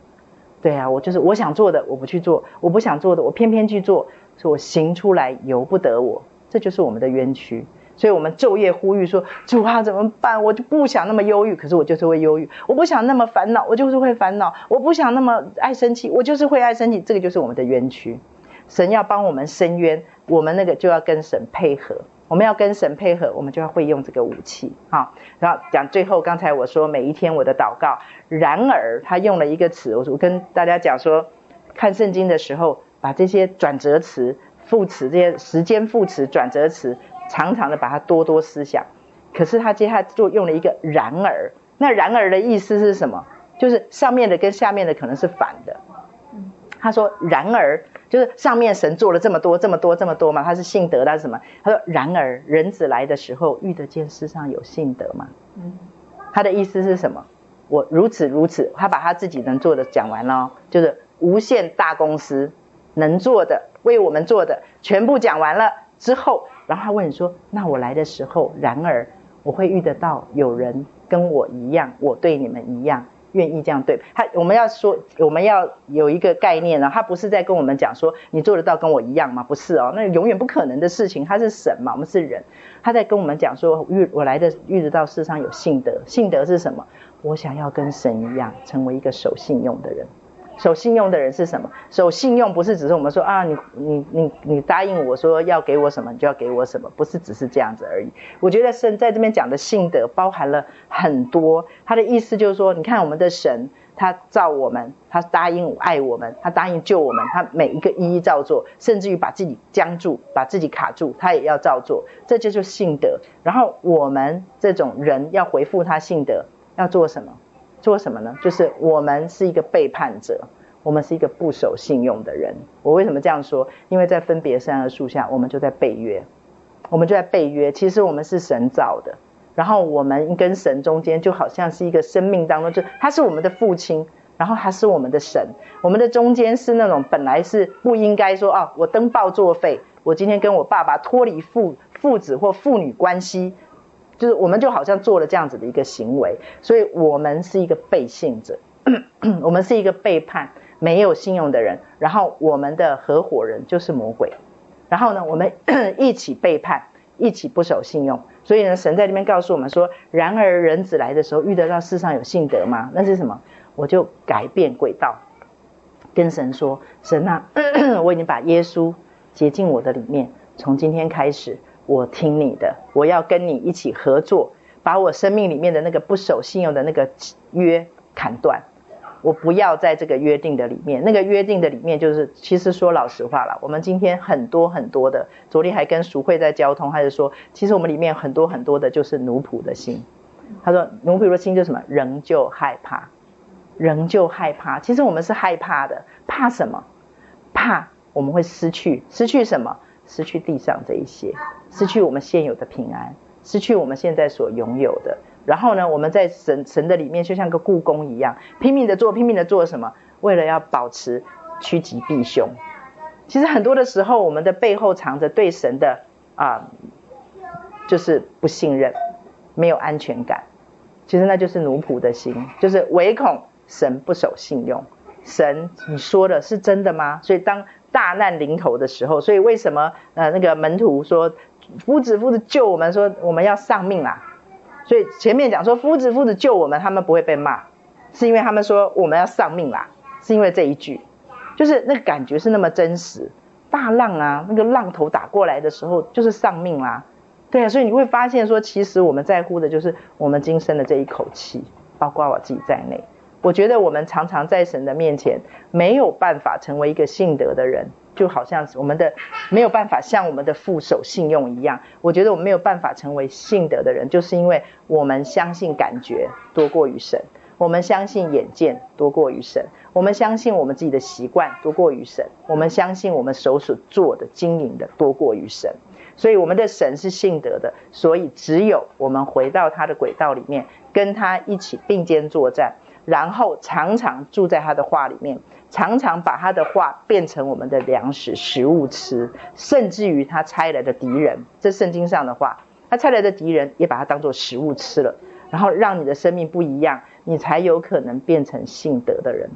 对啊，我就是我想做的我不去做，我不想做的我偏偏去做，所以我行出来由不得我，这就是我们的冤屈。所以我们昼夜呼吁说主啊怎么办？我就不想那么忧郁，可是我就是会忧郁；我不想那么烦恼，我就是会烦恼；我不想那么爱生气，我就是会爱生气。这个就是我们的冤屈。神要帮我们伸冤，我们那个就要跟神配合。我们要跟神配合，我们就要会用这个武器。哈，然后讲最后，刚才我说每一天我的祷告。然而，他用了一个词，我我跟大家讲说，看圣经的时候，把这些转折词、副词这些时间副词、转折词，常常的把它多多思想。可是他接下来就用了一个然而，那然而的意思是什么？就是上面的跟下面的可能是反的。他说然而。就是上面神做了这么多这么多这么多嘛，他是信德，他是什么？他说：“然而人子来的时候，遇得见世上有信德吗？”嗯，他的意思是什么？我如此如此，他把他自己能做的讲完了，就是无限大公司能做的为我们做的全部讲完了之后，然后他问你说：“那我来的时候，然而我会遇得到有人跟我一样，我对你们一样。”愿意这样对他，我们要说，我们要有一个概念呢。他不是在跟我们讲说，你做得到跟我一样吗？不是哦，那永远不可能的事情。他是神嘛，我们是人。他在跟我们讲说，遇我来的遇得到世上有信德，信德是什么？我想要跟神一样，成为一个守信用的人。守信用的人是什么？守信用不是只是我们说啊，你你你你答应我说要给我什么，你就要给我什么，不是只是这样子而已。我觉得神在这边讲的信德包含了很多，他的意思就是说，你看我们的神，他造我们，他答应爱我们，他答应救我们，他每一个一一照做，甚至于把自己僵住，把自己卡住，他也要照做，这就是信德。然后我们这种人要回复他信德，要做什么？做什么呢？就是我们是一个背叛者，我们是一个不守信用的人。我为什么这样说？因为在分别善恶树下，我们就在背约，我们就在背约。其实我们是神造的，然后我们跟神中间就好像是一个生命当中，就他是我们的父亲，然后他是我们的神。我们的中间是那种本来是不应该说哦，我登报作废，我今天跟我爸爸脱离父父子或父女关系。就是我们就好像做了这样子的一个行为，所以我们是一个背信者，我们是一个背叛、没有信用的人。然后我们的合伙人就是魔鬼，然后呢，我们 一起背叛，一起不守信用。所以呢，神在这边告诉我们说：然而人子来的时候，遇得到世上有信德吗？那是什么？我就改变轨道，跟神说：神啊，我已经把耶稣接进我的里面，从今天开始。我听你的，我要跟你一起合作，把我生命里面的那个不守信用的那个约砍断。我不要在这个约定的里面，那个约定的里面就是，其实说老实话了，我们今天很多很多的，昨天还跟淑慧在交通，还是说，其实我们里面很多很多的就是奴仆的心。他说奴仆的心就什么？仍旧害怕，仍旧害怕。其实我们是害怕的，怕什么？怕我们会失去，失去什么？失去地上这一些，失去我们现有的平安，失去我们现在所拥有的。然后呢，我们在神神的里面，就像个故宫一样，拼命的做，拼命的做什么？为了要保持趋吉避凶。其实很多的时候，我们的背后藏着对神的啊，就是不信任，没有安全感。其实那就是奴仆的心，就是唯恐神不守信用。神，你说的是真的吗？所以当大难临头的时候，所以为什么呃那个门徒说夫子夫子救我们，说我们要丧命啦。所以前面讲说夫子夫子救我们，他们不会被骂，是因为他们说我们要丧命啦，是因为这一句，就是那个感觉是那么真实。大浪啊，那个浪头打过来的时候，就是丧命啦。对啊，所以你会发现说，其实我们在乎的就是我们今生的这一口气，包括我自己在内。我觉得我们常常在神的面前没有办法成为一个信德的人，就好像我们的没有办法像我们的父守信用一样。我觉得我们没有办法成为信德的人，就是因为我们相信感觉多过于神，我们相信眼见多过于神，我们相信我们自己的习惯多过于神，我们相信我们手所做的经营的多过于神。所以我们的神是信德的，所以只有我们回到他的轨道里面，跟他一起并肩作战。然后常常住在他的话里面，常常把他的话变成我们的粮食、食物吃，甚至于他拆来的敌人，这圣经上的话，他拆来的敌人也把它当做食物吃了，然后让你的生命不一样，你才有可能变成信德的人。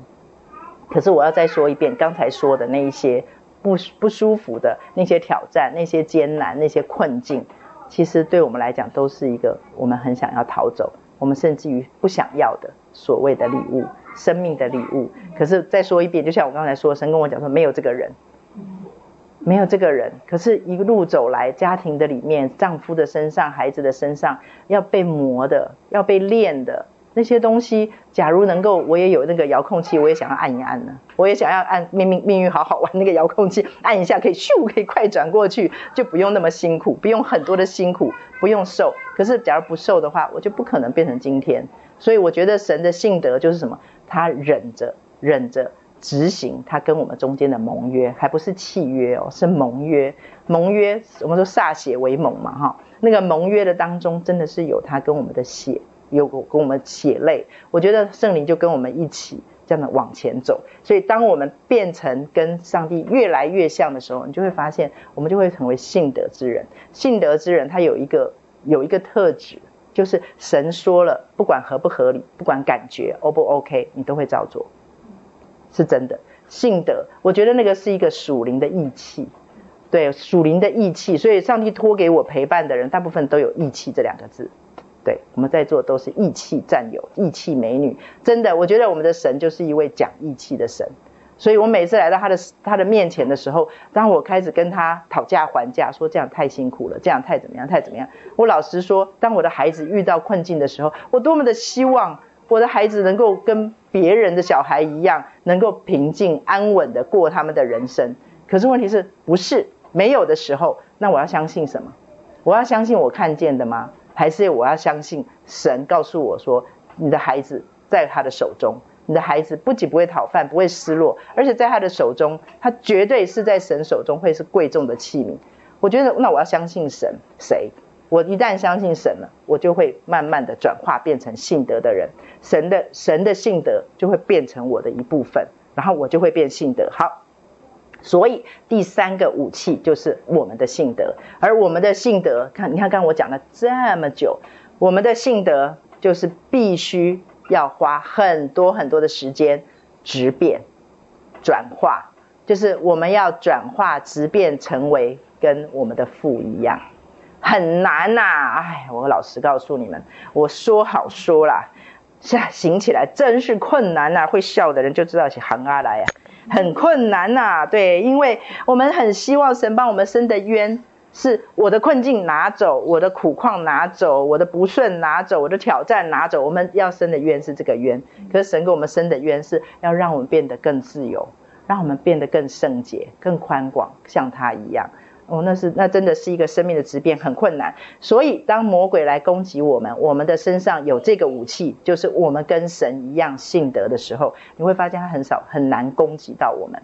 可是我要再说一遍，刚才说的那一些不不舒服的那些挑战、那些艰难、那些困境，其实对我们来讲都是一个我们很想要逃走，我们甚至于不想要的。所谓的礼物，生命的礼物。可是再说一遍，就像我刚才说，神跟我讲说，没有这个人，没有这个人。可是一路走来，家庭的里面，丈夫的身上，孩子的身上，要被磨的，要被练的。那些东西，假如能够，我也有那个遥控器，我也想要按一按呢。我也想要按命命命运好好玩那个遥控器，按一下可以咻，可以快转过去，就不用那么辛苦，不用很多的辛苦，不用瘦。可是假如不瘦的话，我就不可能变成今天。所以我觉得神的信德就是什么？他忍着，忍着执行他跟我们中间的盟约，还不是契约哦，是盟约。盟约，我们说歃血为盟嘛，哈，那个盟约的当中，真的是有他跟我们的血。有跟我们血泪，我觉得圣灵就跟我们一起这样的往前走。所以，当我们变成跟上帝越来越像的时候，你就会发现，我们就会成为信德之人。信德之人，他有一个有一个特质，就是神说了，不管合不合理，不管感觉 O 不 OK，你都会照做，是真的。信德，我觉得那个是一个属灵的义气，对，属灵的义气。所以，上帝托给我陪伴的人，大部分都有义气这两个字。对，我们在座都是义气战友、义气美女，真的，我觉得我们的神就是一位讲义气的神。所以我每次来到他的他的面前的时候，当我开始跟他讨价还价，说这样太辛苦了，这样太怎么样，太怎么样。我老实说，当我的孩子遇到困境的时候，我多么的希望我的孩子能够跟别人的小孩一样，能够平静安稳的过他们的人生。可是问题是不是没有的时候，那我要相信什么？我要相信我看见的吗？还是我要相信神告诉我说，你的孩子在他的手中，你的孩子不仅不会讨饭，不会失落，而且在他的手中，他绝对是在神手中会是贵重的器皿。我觉得，那我要相信神谁？我一旦相信神了，我就会慢慢的转化变成信德的人，神的神的信德就会变成我的一部分，然后我就会变信德。好。所以第三个武器就是我们的信德，而我们的信德，看，你看，刚刚我讲了这么久，我们的信德就是必须要花很多很多的时间质变、转化，就是我们要转化、质变成为跟我们的父一样，很难呐！哎，我老实告诉你们，我说好说啦，现行起来真是困难呐！会笑的人就知道是行阿来呀。很困难呐、啊，对，因为我们很希望神帮我们伸的冤，是我的困境拿走，我的苦况拿走，我的不顺拿走，我的挑战拿走。我们要生的冤是这个冤，可是神给我们生的冤是要让我们变得更自由，让我们变得更圣洁、更宽广，像他一样。哦，那是那真的是一个生命的质变，很困难。所以当魔鬼来攻击我们，我们的身上有这个武器，就是我们跟神一样信德的时候，你会发现他很少很难攻击到我们，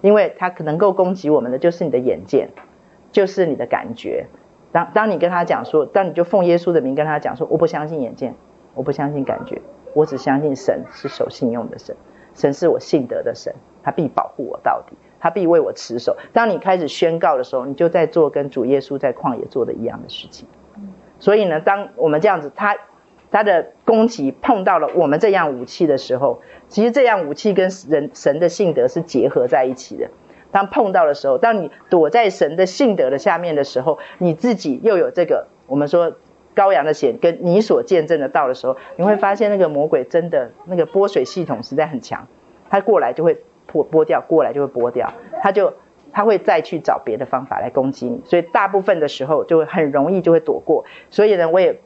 因为他可能够攻击我们的就是你的眼见，就是你的感觉。当当你跟他讲说，当你就奉耶稣的名跟他讲说，我不相信眼见，我不相信感觉，我只相信神是守信用的神，神是我信德的神，他必保护我到底。他必为我持守。当你开始宣告的时候，你就在做跟主耶稣在旷野做的一样的事情。所以呢，当我们这样子，他他的攻击碰到了我们这样武器的时候，其实这样武器跟人神的性德是结合在一起的。当碰到的时候，当你躲在神的性德的下面的时候，你自己又有这个我们说羔羊的血跟你所见证的道的时候，你会发现那个魔鬼真的那个拨水系统实在很强，他过来就会拨拨掉，过来就会拨掉，他就他会再去找别的方法来攻击你，所以大部分的时候就会很容易就会躲过。所以呢，我也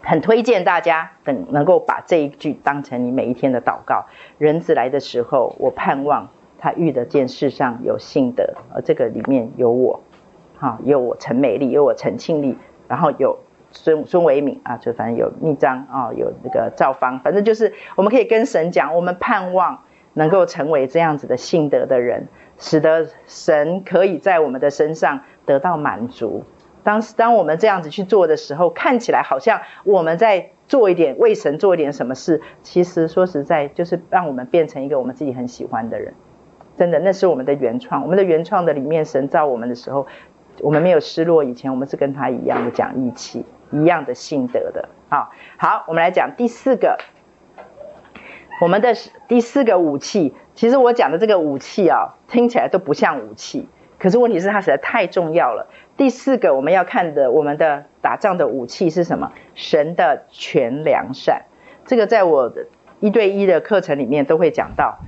很推荐大家等能够把这一句当成你每一天的祷告。人子来的时候，我盼望。他遇得见世上有信德，而这个里面有我，哈，有我陈美丽，有我陈庆丽，然后有孙孙维敏啊，就反正有密章啊，有那个赵芳，反正就是我们可以跟神讲，我们盼望能够成为这样子的信德的人，使得神可以在我们的身上得到满足。当当我们这样子去做的时候，看起来好像我们在做一点为神做一点什么事，其实说实在，就是让我们变成一个我们自己很喜欢的人。真的，那是我们的原创。我们的原创的里面，神造我们的时候，我们没有失落。以前我们是跟他一样的讲义气，一样的信德的。好，好，我们来讲第四个，我们的第四个武器。其实我讲的这个武器啊，听起来都不像武器，可是问题是它实在太重要了。第四个我们要看的，我们的打仗的武器是什么？神的全良善。这个在我的一对一的课程里面都会讲到。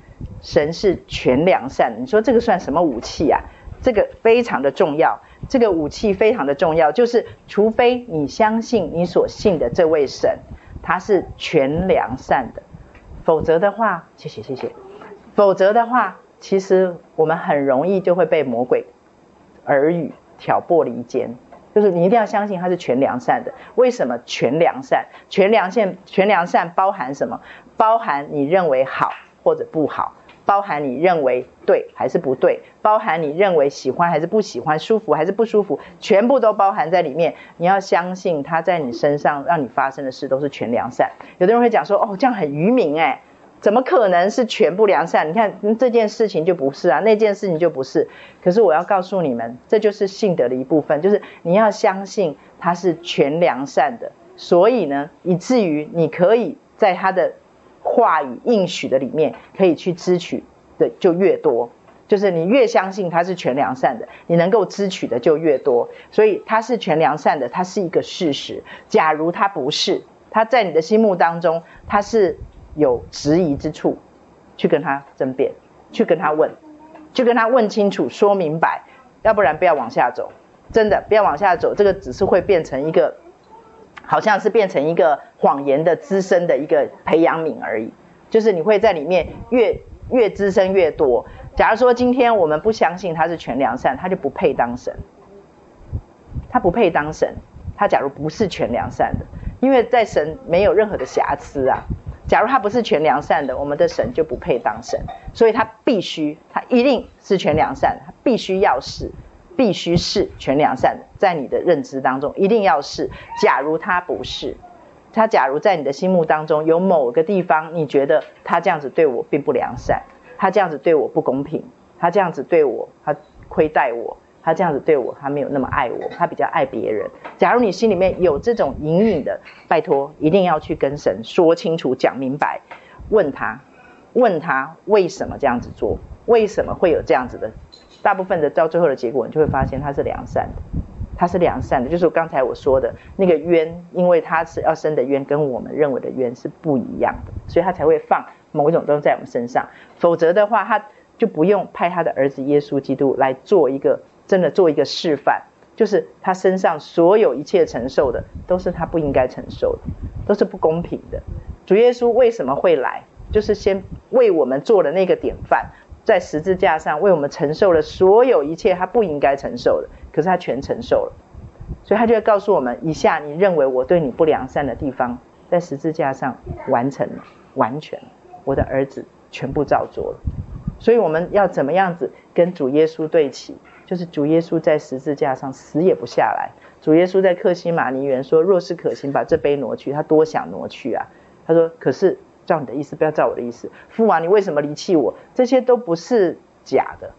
神是全良善，你说这个算什么武器啊？这个非常的重要，这个武器非常的重要，就是除非你相信你所信的这位神，他是全良善的，否则的话，谢谢谢谢，否则的话，其实我们很容易就会被魔鬼耳语挑拨离间。就是你一定要相信他是全良善的。为什么全良善？全良善全良善包含什么？包含你认为好或者不好。包含你认为对还是不对，包含你认为喜欢还是不喜欢，舒服还是不舒服，全部都包含在里面。你要相信他在你身上让你发生的事都是全良善。有的人会讲说，哦，这样很愚民诶，怎么可能是全部良善？你看这件事情就不是啊，那件事情就不是。可是我要告诉你们，这就是信德的一部分，就是你要相信他是全良善的。所以呢，以至于你可以在他的。话语应许的里面可以去支取的就越多，就是你越相信他是全良善的，你能够支取的就越多。所以他是全良善的，他是一个事实。假如他不是，他在你的心目当中他是有质疑之处，去跟他争辩，去跟他问，去跟他问清楚，说明白，要不然不要往下走。真的不要往下走，这个只是会变成一个。好像是变成一个谎言的滋生的一个培养皿而已，就是你会在里面越越滋生越多。假如说今天我们不相信他是全良善，他就不配当神，他不配当神。他假如不是全良善的，因为在神没有任何的瑕疵啊。假如他不是全良善的，我们的神就不配当神，所以他必须，他一定是全良善，他必须要是。必须是全良善的，在你的认知当中一定要是。假如他不是，他假如在你的心目当中有某个地方，你觉得他这样子对我并不良善，他这样子对我不公平，他这样子对我，他亏待我，他这样子对我，他没有那么爱我，他比较爱别人。假如你心里面有这种隐隐的，拜托一定要去跟神说清楚、讲明白，问他，问他为什么这样子做，为什么会有这样子的。大部分的到最后的结果，你就会发现他是良善的，他是良善的，就是刚才我说的那个冤，因为他是要生的冤，跟我们认为的冤是不一样的，所以他才会放某一种东西在我们身上。否则的话，他就不用派他的儿子耶稣基督来做一个真的做一个示范，就是他身上所有一切承受的，都是他不应该承受的，都是不公平的。主耶稣为什么会来？就是先为我们做了那个典范。在十字架上为我们承受了所有一切他不应该承受的，可是他全承受了，所以他就会告诉我们：以下你认为我对你不良善的地方，在十字架上完成了，完全，我的儿子全部照做了。所以我们要怎么样子跟主耶稣对齐？就是主耶稣在十字架上死也不下来。主耶稣在克西马尼园说：若是可行，把这杯挪去。他多想挪去啊！他说：可是。照你的意思，不要照我的意思。父王，你为什么离弃我？这些都不是假的，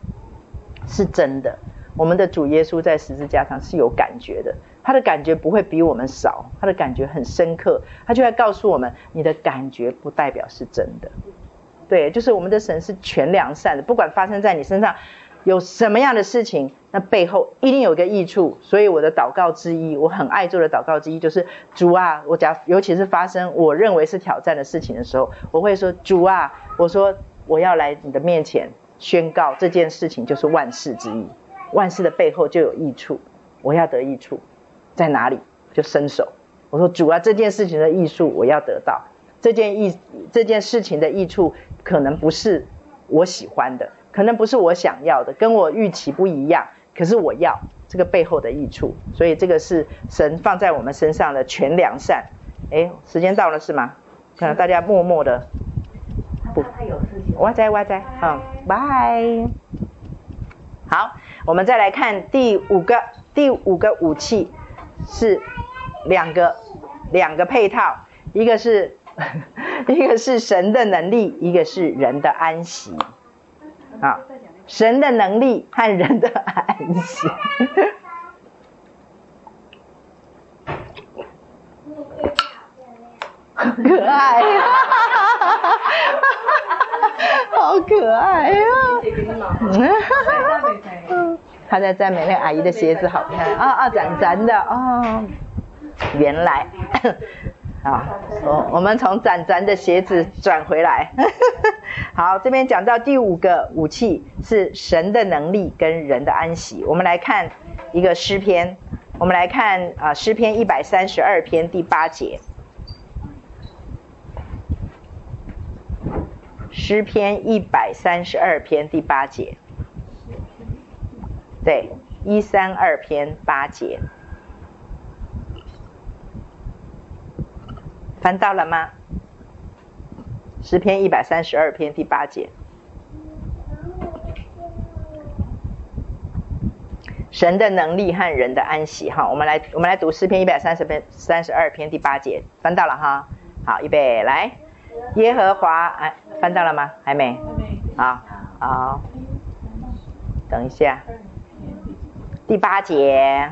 是真的。我们的主耶稣在十字架上是有感觉的，他的感觉不会比我们少，他的感觉很深刻，他就会告诉我们，你的感觉不代表是真的。对，就是我们的神是全良善的，不管发生在你身上有什么样的事情，那背后一定有个益处。所以我的祷告之一，我很爱做的祷告之一，就是主啊，我讲，尤其是发生我认为是挑战的事情的时候，我会说主啊，我说我要来你的面前宣告这件事情就是万事之一，万事的背后就有益处，我要得益处。在哪里就伸手，我说主啊，这件事情的益处我要得到，这件益这件事情的益处可能不是我喜欢的，可能不是我想要的，跟我预期不一样，可是我要这个背后的益处，所以这个是神放在我们身上的全良善。哎，时间到了是吗？可能大家默默的不，哇塞哇塞，嗯，拜。好，我们再来看第五个第五个武器。是两个两个配套，一个是 一个是神的能力，一个是人的安息。啊，神的能力和人的安息，好可爱，好可爱呀！他在赞美那个阿姨的鞋子好看。啊啊，展展的哦，原来。啊，我我们从展展的鞋子转回来，好，这边讲到第五个武器是神的能力跟人的安息。我们来看一个诗篇，我们来看啊诗篇一百三十二篇第八节，诗篇一百三十二篇第八节。对，一三二篇八节，翻到了吗？诗篇一百三十二篇第八节，神的能力和人的安息。哈，我们来，我们来读诗篇一百三十篇三十二篇第八节，翻到了哈。好，预备来，耶和华，哎，翻到了吗？还没。好，好，等一下。第八节，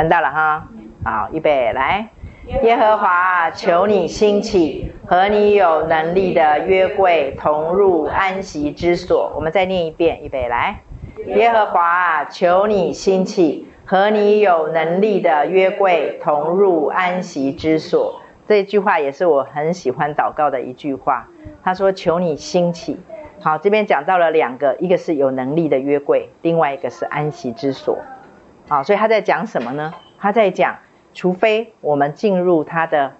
看到了哈，好，预备来，耶和华，求你兴起，和你有能力的约柜同入安息之所。我们再念一遍，预备来，耶和华，求你兴起，和你有能力的约柜同入安息之所。这句话也是我很喜欢祷告的一句话。他说：“求你兴起。”好，这边讲到了两个，一个是有能力的约柜，另外一个是安息之所。好，所以他在讲什么呢？他在讲，除非我们进入他的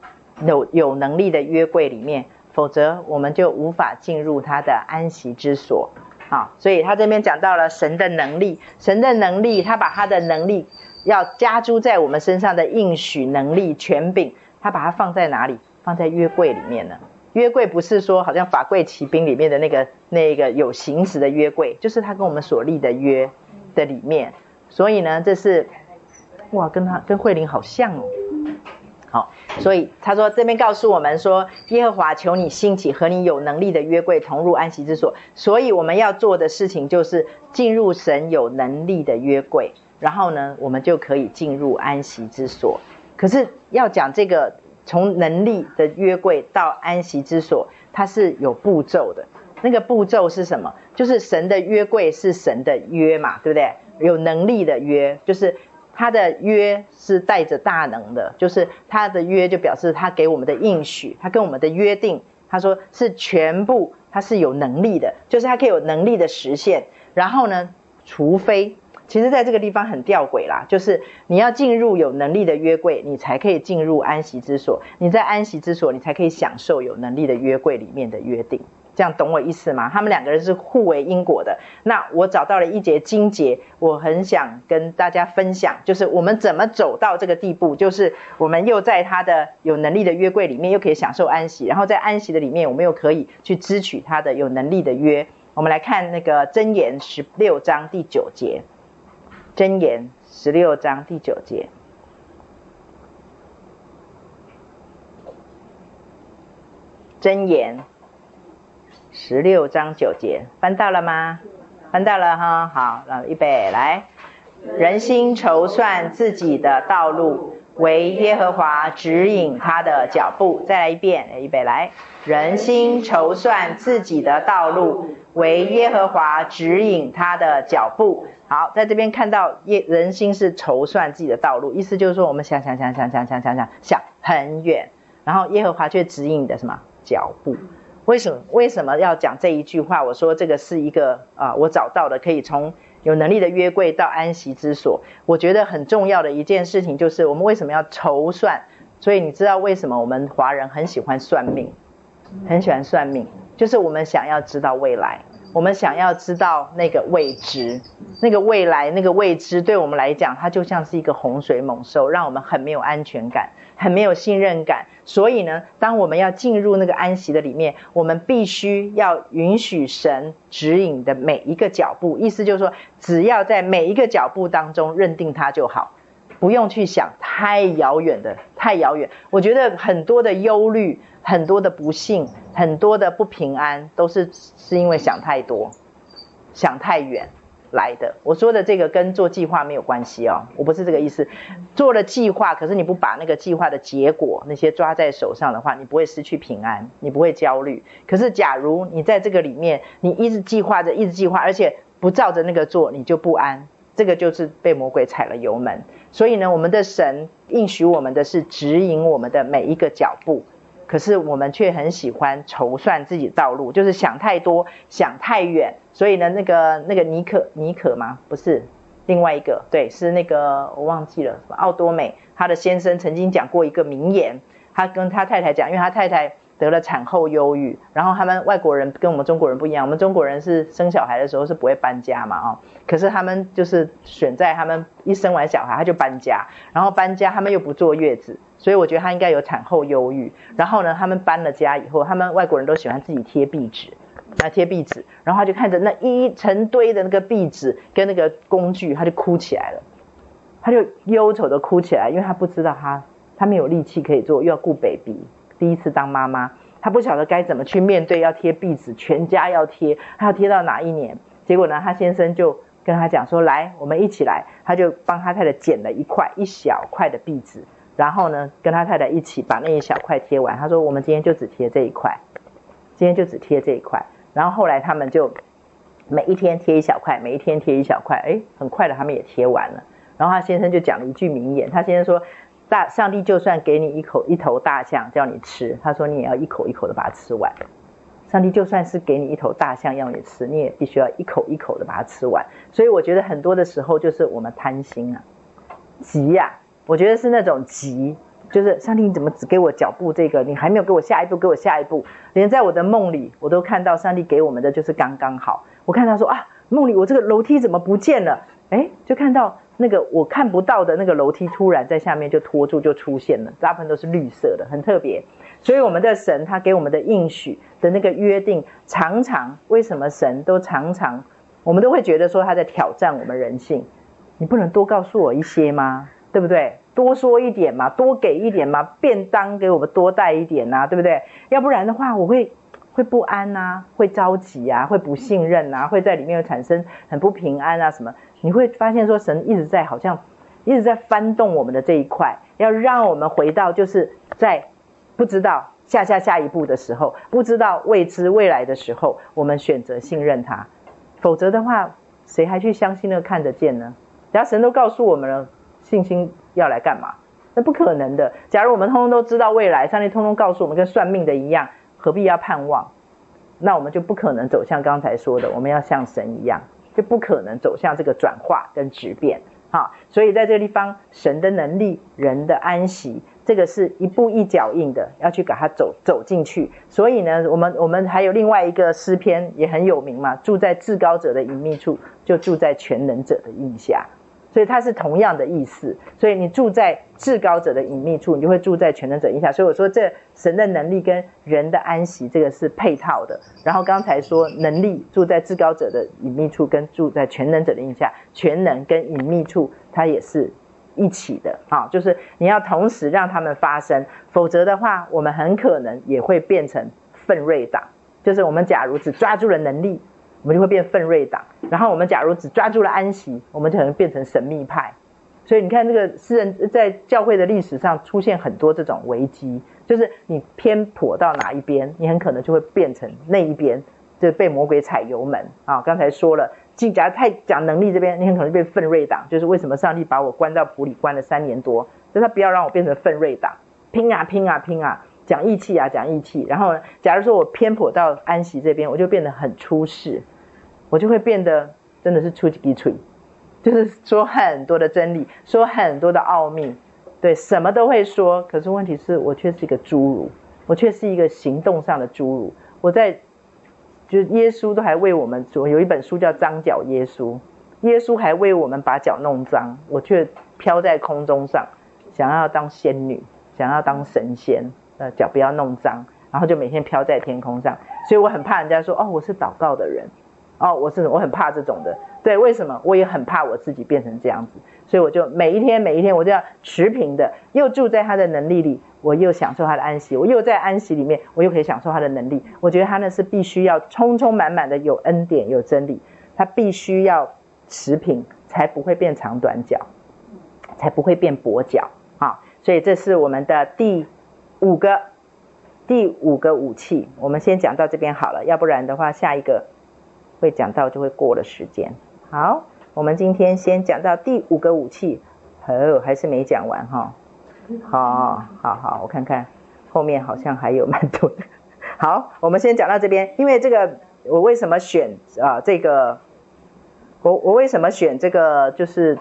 有有能力的约柜里面，否则我们就无法进入他的安息之所。好，所以他这边讲到了神的能力，神的能力，他把他的能力要加诸在我们身上的应许能力权柄。他把它放在哪里？放在约柜里面呢？约柜不是说好像法柜奇兵里面的那个那个有形质的约柜，就是他跟我们所立的约的里面。所以呢，这是哇，跟他跟慧玲好像哦。好，所以他说这边告诉我们说，耶和华求你兴起，和你有能力的约柜同入安息之所。所以我们要做的事情就是进入神有能力的约柜，然后呢，我们就可以进入安息之所。可是要讲这个从能力的约柜到安息之所，它是有步骤的。那个步骤是什么？就是神的约柜是神的约嘛，对不对？有能力的约，就是他的约是带着大能的，就是他的约就表示他给我们的应许，他跟我们的约定，他说是全部，他是有能力的，就是他可以有能力的实现。然后呢，除非。其实，在这个地方很吊诡啦，就是你要进入有能力的约柜，你才可以进入安息之所。你在安息之所，你才可以享受有能力的约柜里面的约定。这样懂我意思吗？他们两个人是互为因果的。那我找到了一节经节，我很想跟大家分享，就是我们怎么走到这个地步，就是我们又在他的有能力的约柜里面，又可以享受安息，然后在安息的里面，我们又可以去支取他的有能力的约。我们来看那个箴言十六章第九节。箴言十六章第九节，箴言十六章九节，翻到了吗？翻到了哈，好，来预备来，人心筹算自己的道路，为耶和华指引他的脚步。再来一遍，预备来，人心筹算自己的道路，为耶和华指引他的脚步。好，在这边看到耶人心是筹算自己的道路，意思就是说我们想想想想想想想想想很远，然后耶和华却指引你的什么脚步。为什么为什么要讲这一句话？我说这个是一个啊，我找到的可以从有能力的约柜到安息之所，我觉得很重要的一件事情就是我们为什么要筹算？所以你知道为什么我们华人很喜欢算命，很喜欢算命，就是我们想要知道未来，我们想要知道那个未知，那个未来，那个未知对我们来讲，它就像是一个洪水猛兽，让我们很没有安全感。很没有信任感，所以呢，当我们要进入那个安息的里面，我们必须要允许神指引的每一个脚步。意思就是说，只要在每一个脚步当中认定它就好，不用去想太遥远的，太遥远。我觉得很多的忧虑、很多的不幸、很多的不平安，都是是因为想太多，想太远。来的，我说的这个跟做计划没有关系哦，我不是这个意思。做了计划，可是你不把那个计划的结果那些抓在手上的话，你不会失去平安，你不会焦虑。可是假如你在这个里面，你一直计划着，一直计划，而且不照着那个做，你就不安。这个就是被魔鬼踩了油门。所以呢，我们的神应许我们的是指引我们的每一个脚步。可是我们却很喜欢筹算自己道路，就是想太多，想太远。所以呢，那个那个尼可尼可吗？不是，另外一个，对，是那个我忘记了，奥多美，他的先生曾经讲过一个名言，他跟他太太讲，因为他太太。得了产后忧郁，然后他们外国人跟我们中国人不一样，我们中国人是生小孩的时候是不会搬家嘛，哦，可是他们就是选在他们一生完小孩他就搬家，然后搬家他们又不坐月子，所以我觉得他应该有产后忧郁。然后呢，他们搬了家以后，他们外国人都喜欢自己贴壁纸，来贴壁纸，然后他就看着那一成堆的那个壁纸跟那个工具，他就哭起来了，他就忧愁的哭起来，因为他不知道他他没有力气可以做，又要顾 baby。第一次当妈妈，她不晓得该怎么去面对，要贴壁纸，全家要贴，她要贴到哪一年？结果呢，她先生就跟她讲说：“来，我们一起来。”他就帮他太太剪了一块一小块的壁纸，然后呢，跟他太太一起把那一小块贴完。他说：“我们今天就只贴这一块，今天就只贴这一块。”然后后来他们就每一天贴一小块，每一天贴一小块，哎，很快的他们也贴完了。然后他先生就讲了一句名言，他先生说。大上帝就算给你一口一头大象叫你吃，他说你也要一口一口的把它吃完。上帝就算是给你一头大象要你吃，你也必须要一口一口的把它吃完。所以我觉得很多的时候就是我们贪心啊，急呀、我觉得是那种急，就是上帝你怎么只给我脚步这个，你还没有给我下一步，给我下一步。连在我的梦里，我都看到上帝给我们的就是刚刚好。我看到说啊，梦里我这个楼梯怎么不见了？哎，就看到。那个我看不到的那个楼梯，突然在下面就拖住，就出现了。大部分都是绿色的，很特别。所以我们的神他给我们的应许的那个约定，常常为什么神都常常，我们都会觉得说他在挑战我们人性。你不能多告诉我一些吗？对不对？多说一点嘛，多给一点嘛，便当给我们多带一点呐，对不对？要不然的话，我会会不安呐，会着急啊，会不信任啊，会在里面产生很不平安啊什么。你会发现说，神一直在好像一直在翻动我们的这一块，要让我们回到就是在不知道下下下一步的时候，不知道未知未来的时候，我们选择信任他。否则的话，谁还去相信那个看得见呢？假如神都告诉我们了，信心要来干嘛？那不可能的。假如我们通通都知道未来，上帝通通告诉我们，跟算命的一样，何必要盼望？那我们就不可能走向刚才说的，我们要像神一样。就不可能走向这个转化跟质变，哈，所以在这个地方，神的能力，人的安息，这个是一步一脚印的，要去把它走走进去。所以呢，我们我们还有另外一个诗篇也很有名嘛，住在至高者的隐秘处，就住在全能者的印下。所以它是同样的意思，所以你住在至高者的隐秘处，你就会住在全能者印下。所以我说，这神的能力跟人的安息，这个是配套的。然后刚才说，能力住在至高者的隐秘处，跟住在全能者的印下，全能跟隐秘处，它也是一起的。啊，就是你要同时让他们发生，否则的话，我们很可能也会变成奋锐党。就是我们假如只抓住了能力，我们就会变奋锐党。然后我们假如只抓住了安息，我们就可能变成神秘派。所以你看，这个诗人在教会的历史上出现很多这种危机，就是你偏颇到哪一边，你很可能就会变成那一边，就被魔鬼踩油门啊。刚才说了，假如太讲能力这边，你很可能变奋锐党，就是为什么上帝把我关到府里关了三年多，就他不要让我变成奋锐党，拼啊拼啊拼啊，讲义气啊讲义气。然后，假如说我偏颇到安息这边，我就变得很出世，我就会变得真的是出几滴嘴。就是说很多的真理，说很多的奥秘，对，什么都会说。可是问题是我却是一个侏儒，我却是一个行动上的侏儒。我在，就是耶稣都还为我们做，有一本书叫《脏脚耶稣》，耶稣还为我们把脚弄脏，我却飘在空中上，想要当仙女，想要当神仙，呃，脚不要弄脏，然后就每天飘在天空上。所以我很怕人家说，哦，我是祷告的人。哦，我是我很怕这种的，对，为什么？我也很怕我自己变成这样子，所以我就每一天每一天，我都要持平的，又住在他的能力里，我又享受他的安息，我又在安息里面，我又可以享受他的能力。我觉得他呢是必须要充充满满的有恩典有真理，他必须要持平，才不会变长短脚，才不会变跛脚啊！所以这是我们的第五个第五个武器，我们先讲到这边好了，要不然的话下一个。会讲到就会过了时间。好，我们今天先讲到第五个武器，哦，还是没讲完哈。好，好好，我看看后面好像还有蛮多的。好，我们先讲到这边，因为这个我为什么选啊这个，我我为什么选这个就是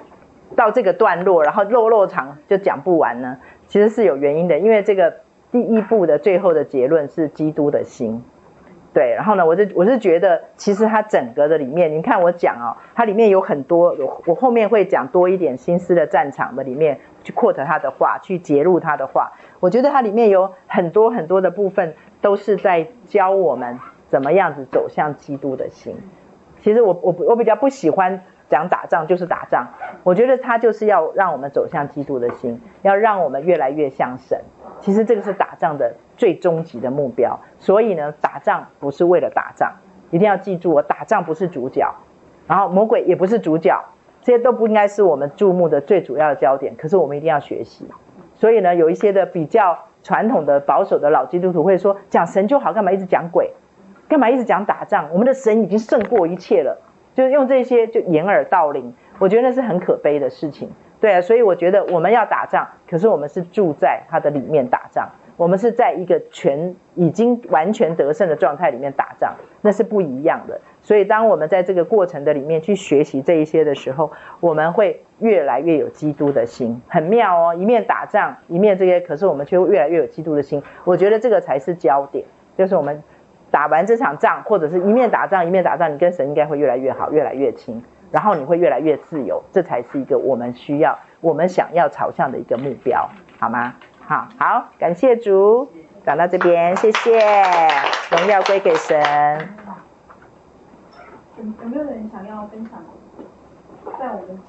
到这个段落，然后落落长就讲不完呢？其实是有原因的，因为这个第一步的最后的结论是基督的心。对，然后呢，我是我是觉得，其实它整个的里面，你看我讲哦，它里面有很多，我我后面会讲多一点心思的战场的里面去 quote 他的话，去揭露他的话。我觉得它里面有很多很多的部分，都是在教我们怎么样子走向基督的心。其实我我我比较不喜欢讲打仗就是打仗，我觉得他就是要让我们走向基督的心，要让我们越来越像神。其实这个是打仗的最终极的目标，所以呢，打仗不是为了打仗，一定要记住，我打仗不是主角，然后魔鬼也不是主角，这些都不应该是我们注目的最主要的焦点。可是我们一定要学习，所以呢，有一些的比较传统的保守的老基督徒会说，讲神就好，干嘛一直讲鬼，干嘛一直讲打仗？我们的神已经胜过一切了，就是用这些就掩耳盗铃，我觉得那是很可悲的事情。对啊，所以我觉得我们要打仗，可是我们是住在他的里面打仗，我们是在一个全已经完全得胜的状态里面打仗，那是不一样的。所以当我们在这个过程的里面去学习这一些的时候，我们会越来越有基督的心，很妙哦。一面打仗，一面这些，可是我们却越来越有基督的心。我觉得这个才是焦点，就是我们打完这场仗，或者是一面打仗一面打仗，你跟神应该会越来越好，越来越亲。然后你会越来越自由，这才是一个我们需要、我们想要朝向的一个目标，好吗？好，好，感谢主，讲到这边，谢谢，荣耀归给神。有没有人想要分享在我们